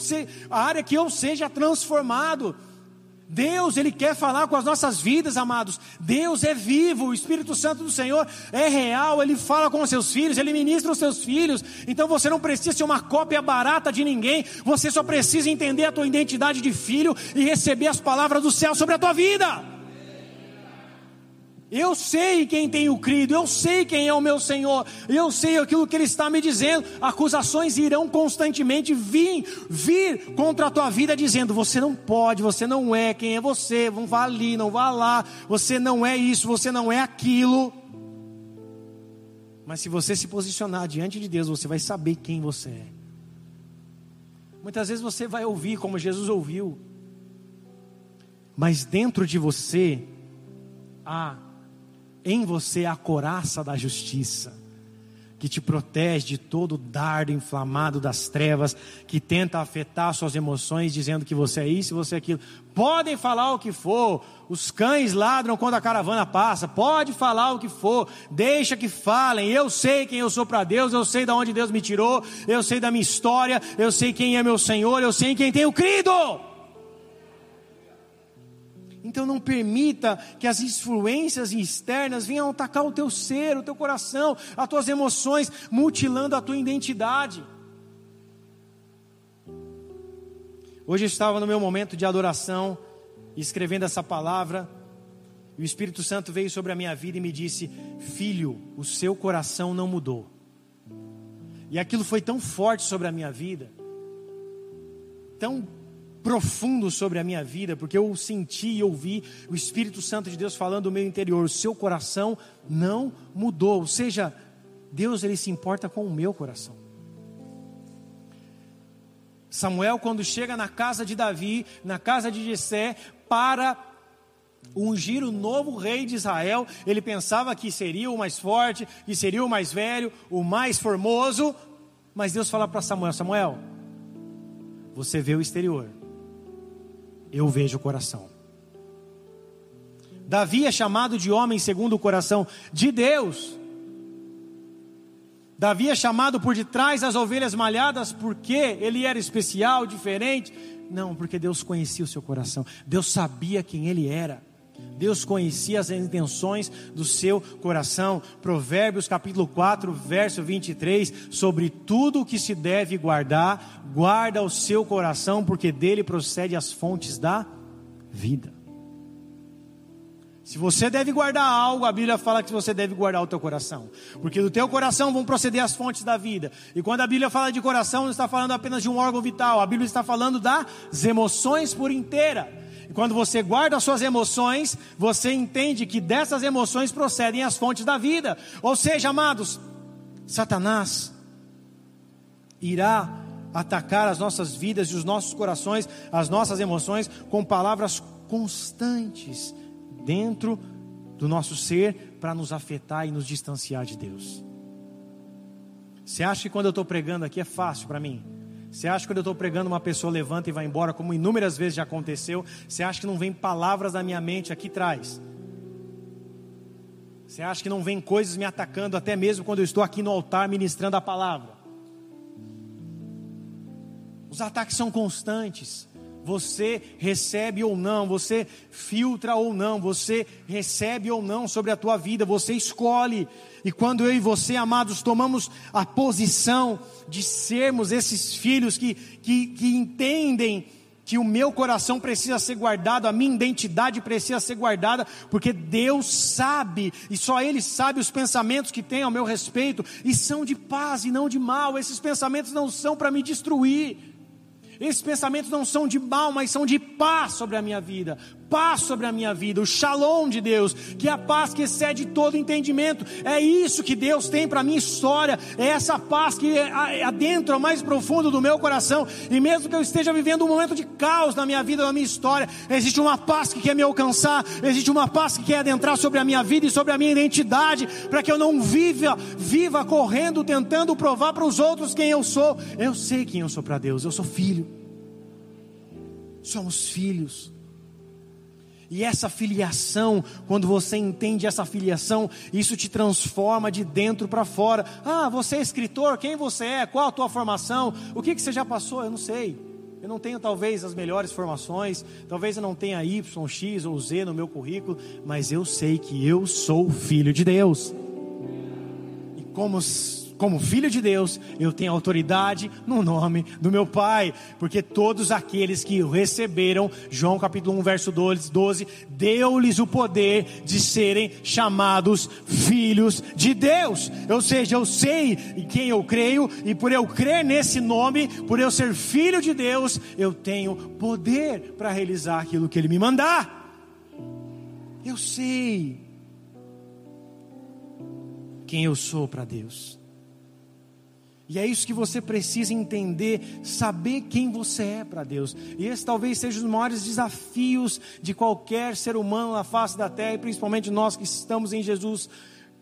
a área que eu seja transformado. Deus, Ele quer falar com as nossas vidas, amados. Deus é vivo, o Espírito Santo do Senhor é real, Ele fala com os seus filhos, Ele ministra os seus filhos. Então você não precisa ser uma cópia barata de ninguém, você só precisa entender a tua identidade de filho e receber as palavras do céu sobre a tua vida. Eu sei quem tenho crido, eu sei quem é o meu Senhor, eu sei aquilo que Ele está me dizendo. Acusações irão constantemente vir, vir contra a tua vida, dizendo: você não pode, você não é, quem é você, não vá ali, não vá lá, você não é isso, você não é aquilo. Mas se você se posicionar diante de Deus, você vai saber quem você é. Muitas vezes você vai ouvir como Jesus ouviu, mas dentro de você há em você a coraça da justiça, que te protege de todo o dardo inflamado das trevas, que tenta afetar suas emoções, dizendo que você é isso e você é aquilo. Podem falar o que for, os cães ladram quando a caravana passa, pode falar o que for, deixa que falem. Eu sei quem eu sou para Deus, eu sei de onde Deus me tirou, eu sei da minha história, eu sei quem é meu Senhor, eu sei em quem tenho crido. Então não permita que as influências externas venham atacar o teu ser, o teu coração, as tuas emoções, mutilando a tua identidade. Hoje eu estava no meu momento de adoração, escrevendo essa palavra, e o Espírito Santo veio sobre a minha vida e me disse: Filho, o seu coração não mudou. E aquilo foi tão forte sobre a minha vida, tão profundo sobre a minha vida, porque eu senti e ouvi o Espírito Santo de Deus falando no meu interior, o seu coração não mudou, ou seja, Deus ele se importa com o meu coração. Samuel quando chega na casa de Davi, na casa de Jessé, para ungir o novo rei de Israel, ele pensava que seria o mais forte, que seria o mais velho, o mais formoso, mas Deus fala para Samuel: Samuel, você vê o exterior, eu vejo o coração. Davi é chamado de homem segundo o coração de Deus. Davi é chamado por detrás das ovelhas malhadas porque ele era especial, diferente. Não, porque Deus conhecia o seu coração. Deus sabia quem ele era. Deus conhecia as intenções do seu coração. Provérbios capítulo 4, verso 23, sobre tudo o que se deve guardar, guarda o seu coração, porque dele procede as fontes da vida. Se você deve guardar algo, a Bíblia fala que você deve guardar o teu coração. Porque do teu coração vão proceder as fontes da vida. E quando a Bíblia fala de coração, não está falando apenas de um órgão vital. A Bíblia está falando das emoções por inteira. E quando você guarda as suas emoções, você entende que dessas emoções procedem as fontes da vida. Ou seja, amados, Satanás irá atacar as nossas vidas e os nossos corações, as nossas emoções, com palavras constantes dentro do nosso ser para nos afetar e nos distanciar de Deus. Você acha que quando eu estou pregando aqui é fácil para mim? Você acha que quando eu estou pregando uma pessoa levanta e vai embora, como inúmeras vezes já aconteceu? Você acha que não vem palavras na minha mente aqui atrás? Você acha que não vem coisas me atacando até mesmo quando eu estou aqui no altar ministrando a palavra? Os ataques são constantes. Você recebe ou não, você filtra ou não, você recebe ou não sobre a tua vida, você escolhe. E quando eu e você, amados, tomamos a posição de sermos esses filhos que, que, que entendem que o meu coração precisa ser guardado, a minha identidade precisa ser guardada, porque Deus sabe, e só Ele sabe os pensamentos que tem ao meu respeito, e são de paz e não de mal, esses pensamentos não são para me destruir, esses pensamentos não são de mal, mas são de paz sobre a minha vida. Paz sobre a minha vida, o shalom de Deus, que é a paz que excede todo entendimento. É isso que Deus tem para a minha história. É essa paz que adentra mais profundo do meu coração. E mesmo que eu esteja vivendo um momento de caos na minha vida, na minha história, existe uma paz que quer me alcançar, existe uma paz que quer adentrar sobre a minha vida e sobre a minha identidade, para que eu não viva, viva correndo, tentando provar para os outros quem eu sou. Eu sei quem eu sou para Deus, eu sou filho somos filhos. E essa filiação, quando você entende essa filiação, isso te transforma de dentro para fora. Ah, você é escritor, quem você é? Qual a tua formação? O que, que você já passou? Eu não sei. Eu não tenho talvez as melhores formações, talvez eu não tenha Y, X ou Z no meu currículo, mas eu sei que eu sou filho de Deus. E como como filho de Deus, eu tenho autoridade no nome do meu Pai, porque todos aqueles que receberam, João capítulo 1, verso 12, deu-lhes o poder de serem chamados filhos de Deus. Ou seja, eu sei em quem eu creio, e por eu crer nesse nome, por eu ser filho de Deus, eu tenho poder para realizar aquilo que Ele me mandar. Eu sei quem eu sou para Deus. E é isso que você precisa entender, saber quem você é para Deus. E esse talvez seja um dos maiores desafios de qualquer ser humano na face da terra, e principalmente nós que estamos em Jesus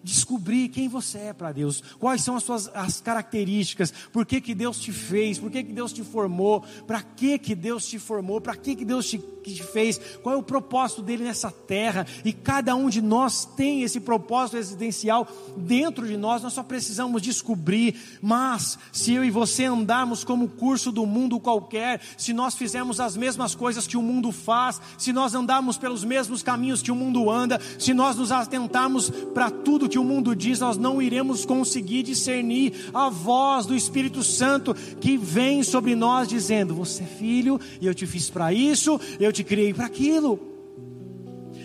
descobrir quem você é para Deus, quais são as suas as características, por que, que Deus te fez, por que, que Deus te formou, para que, que Deus te formou, para que, que Deus te, que te fez, qual é o propósito dele nessa terra, e cada um de nós tem esse propósito existencial dentro de nós, nós só precisamos descobrir, mas se eu e você andarmos como o curso do mundo qualquer, se nós fizermos as mesmas coisas que o mundo faz, se nós andarmos pelos mesmos caminhos que o mundo anda, se nós nos atentarmos para tudo que o mundo diz, nós não iremos conseguir discernir a voz do Espírito Santo que vem sobre nós dizendo: Você é filho, eu te fiz para isso, eu te criei para aquilo.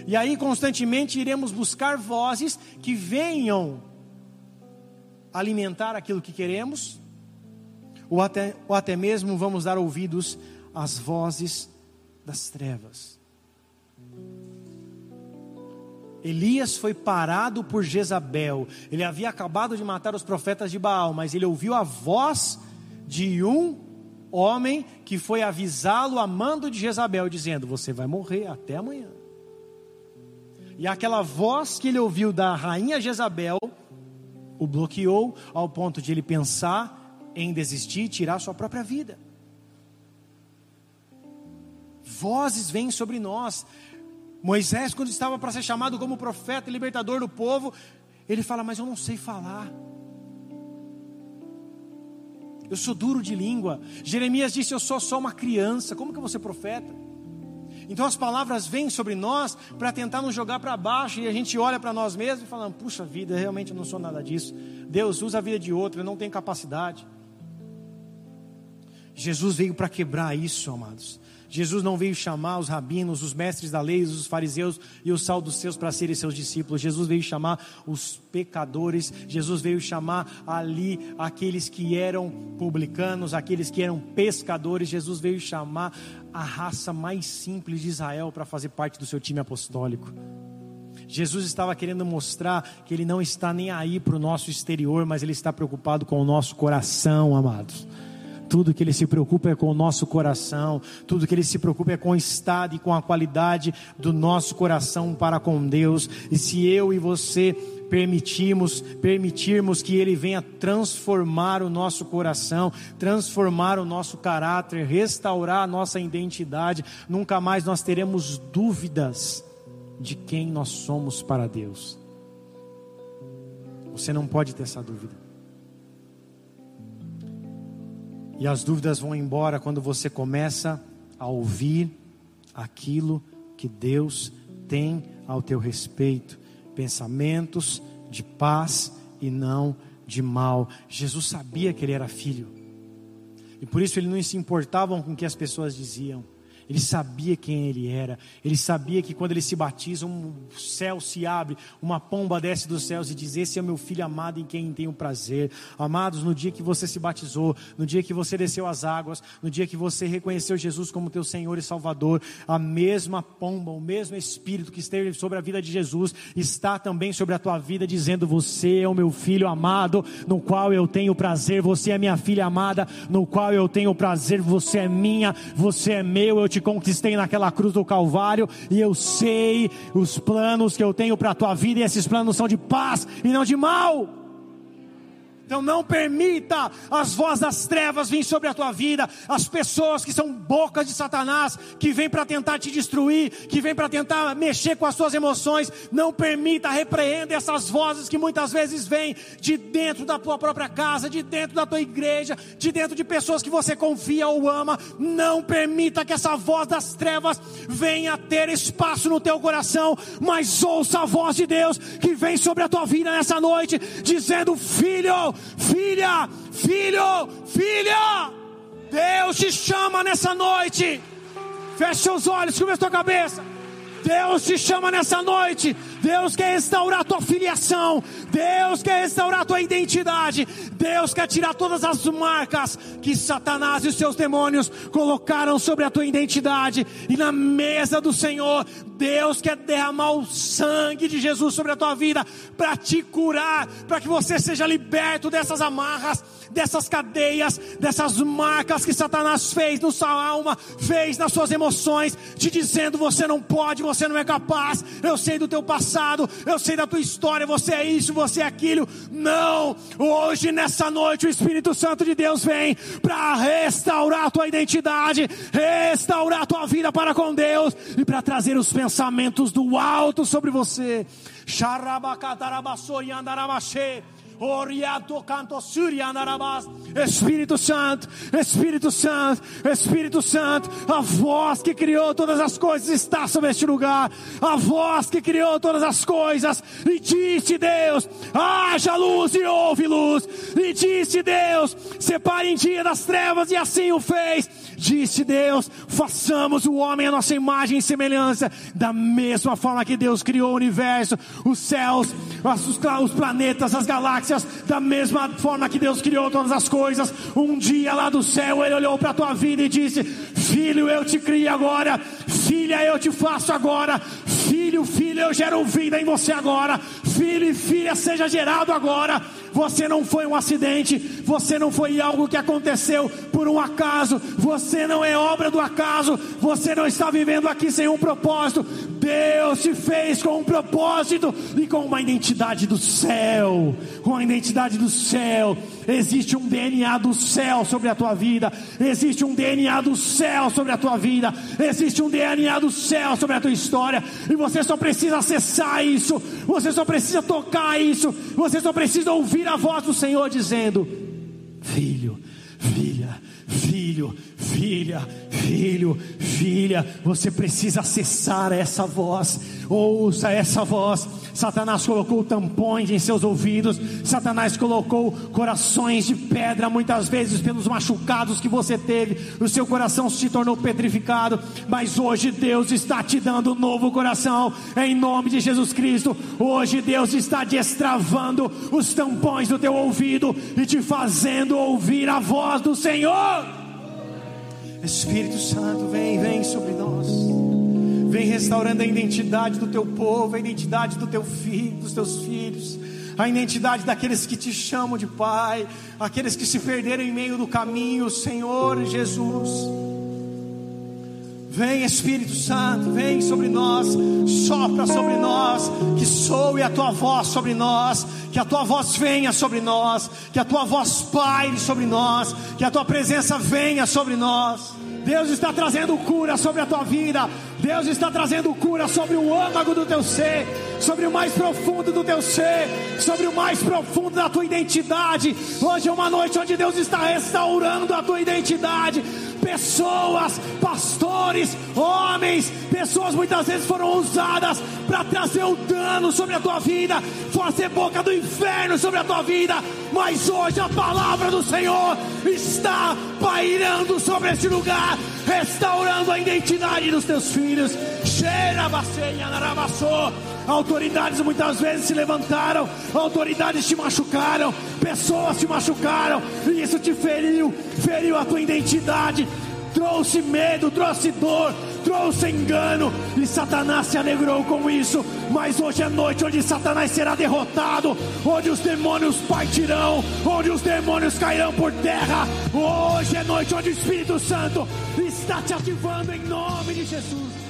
E aí constantemente iremos buscar vozes que venham alimentar aquilo que queremos, ou até, ou até mesmo vamos dar ouvidos às vozes das trevas. Elias foi parado por Jezabel. Ele havia acabado de matar os profetas de Baal, mas ele ouviu a voz de um homem que foi avisá-lo a mando de Jezabel, dizendo: Você vai morrer até amanhã. E aquela voz que ele ouviu da rainha Jezabel o bloqueou ao ponto de ele pensar em desistir e tirar sua própria vida. Vozes vêm sobre nós, Moisés, quando estava para ser chamado como profeta e libertador do povo, ele fala: Mas eu não sei falar. Eu sou duro de língua. Jeremias disse: Eu sou só uma criança. Como que eu vou ser profeta? Então as palavras vêm sobre nós para tentar nos jogar para baixo e a gente olha para nós mesmos e fala: Puxa vida, realmente eu não sou nada disso. Deus usa a vida de outro, eu não tenho capacidade. Jesus veio para quebrar isso, amados. Jesus não veio chamar os rabinos, os mestres da lei, os fariseus e os seus para serem seus discípulos. Jesus veio chamar os pecadores. Jesus veio chamar ali aqueles que eram publicanos, aqueles que eram pescadores. Jesus veio chamar a raça mais simples de Israel para fazer parte do seu time apostólico. Jesus estava querendo mostrar que Ele não está nem aí para o nosso exterior, mas Ele está preocupado com o nosso coração, amados. Tudo que ele se preocupa é com o nosso coração, tudo que ele se preocupa é com o estado e com a qualidade do nosso coração para com Deus. E se eu e você permitirmos, permitirmos que ele venha transformar o nosso coração, transformar o nosso caráter, restaurar a nossa identidade, nunca mais nós teremos dúvidas de quem nós somos para Deus. Você não pode ter essa dúvida. E as dúvidas vão embora quando você começa a ouvir aquilo que Deus tem ao teu respeito, pensamentos de paz e não de mal. Jesus sabia que ele era filho. E por isso ele não se importava com o que as pessoas diziam. Ele sabia quem ele era. Ele sabia que quando ele se batiza, um céu se abre, uma pomba desce dos céus e diz: Esse é meu filho amado em quem tenho prazer. Amados, no dia que você se batizou, no dia que você desceu as águas, no dia que você reconheceu Jesus como teu Senhor e Salvador, a mesma pomba, o mesmo Espírito que esteve sobre a vida de Jesus, está também sobre a tua vida, dizendo: Você é o meu filho amado, no qual eu tenho prazer. Você é minha filha amada, no qual eu tenho prazer. Você é minha, você é meu. Eu te conquistei naquela cruz do Calvário, e eu sei os planos que eu tenho para a tua vida, e esses planos são de paz e não de mal. Então não permita as vozes das trevas vir sobre a tua vida, as pessoas que são bocas de Satanás, que vêm para tentar te destruir, que vêm para tentar mexer com as suas emoções, não permita, repreenda essas vozes que muitas vezes vêm de dentro da tua própria casa, de dentro da tua igreja, de dentro de pessoas que você confia ou ama. Não permita que essa voz das trevas venha ter espaço no teu coração, mas ouça a voz de Deus que vem sobre a tua vida nessa noite, dizendo: Filho, filha, filho, filha. Deus te chama nessa noite. Feche seus olhos, cobre a tua cabeça. Deus te chama nessa noite. Deus quer restaurar a tua filiação. Deus quer restaurar a tua identidade. Deus quer tirar todas as marcas que Satanás e os seus demônios colocaram sobre a tua identidade. E na mesa do Senhor, Deus quer derramar o sangue de Jesus sobre a tua vida para te curar, para que você seja liberto dessas amarras dessas cadeias, dessas marcas que Satanás fez na sua alma, fez nas suas emoções, te dizendo: você não pode, você não é capaz. Eu sei do teu passado, eu sei da tua história, você é isso, você é aquilo. Não, hoje nessa noite o Espírito Santo de Deus vem para restaurar a tua identidade, restaurar a tua vida para com Deus e para trazer os pensamentos do alto sobre você. Xarabacatarabassoriandarabachê. Espírito Santo, Espírito Santo, Espírito Santo, a voz que criou todas as coisas está sobre este lugar, a voz que criou todas as coisas, e disse Deus: haja luz e houve luz, e disse Deus: separe em dia das trevas, e assim o fez. Disse Deus: façamos o homem a nossa imagem e semelhança, da mesma forma que Deus criou o universo, os céus, os planetas, as galáxias, da mesma forma que Deus criou todas as coisas. Um dia lá do céu, Ele olhou para a tua vida e disse: Filho, eu te criei agora, filha, eu te faço agora, filho, filha, eu gero vida em você agora, filho e filha, seja gerado agora. Você não foi um acidente, você não foi algo que aconteceu por um acaso, você não é obra do acaso, você não está vivendo aqui sem um propósito. Deus te fez com um propósito e com uma identidade do céu, com a identidade do céu. Existe um DNA do céu sobre a tua vida, existe um DNA do céu sobre a tua vida, existe um DNA do céu sobre a tua história, e você só precisa acessar isso, você só precisa tocar isso, você só precisa ouvir a voz do Senhor dizendo: Filho, filha, filho, filha, filho, filha, você precisa acessar essa voz, ouça essa voz. Satanás colocou tampões em seus ouvidos, Satanás colocou corações de pedra, muitas vezes pelos machucados que você teve, o seu coração se tornou petrificado, mas hoje Deus está te dando um novo coração, em nome de Jesus Cristo. Hoje Deus está destravando os tampões do teu ouvido e te fazendo ouvir a voz do Senhor. Espírito Santo, vem, vem sobre nós. Vem restaurando a identidade do teu povo, a identidade do teu filho, dos teus filhos, a identidade daqueles que te chamam de Pai, aqueles que se perderam em meio do caminho, Senhor Jesus. Vem Espírito Santo, vem sobre nós, sopra sobre nós, que soe a tua voz sobre nós, que a tua voz venha sobre nós, que a tua voz paire sobre nós, que a tua presença venha sobre nós. Deus está trazendo cura sobre a tua vida, Deus está trazendo cura sobre o âmago do teu ser, sobre o mais profundo do teu ser, sobre o mais profundo da tua identidade. Hoje é uma noite onde Deus está restaurando a tua identidade pessoas, pastores, homens, pessoas muitas vezes foram usadas para trazer o dano sobre a tua vida, fazer boca do inferno sobre a tua vida, mas hoje a palavra do Senhor está pairando sobre este lugar, restaurando a identidade dos teus filhos. Cheira, bacenha, narabassou. Autoridades muitas vezes se levantaram, autoridades te machucaram, pessoas te machucaram, e isso te feriu, feriu a tua identidade, trouxe medo, trouxe dor, trouxe engano, e Satanás se alegrou com isso. Mas hoje é noite onde Satanás será derrotado, onde os demônios partirão, onde os demônios cairão por terra. Hoje é noite onde o Espírito Santo está te ativando em nome de Jesus.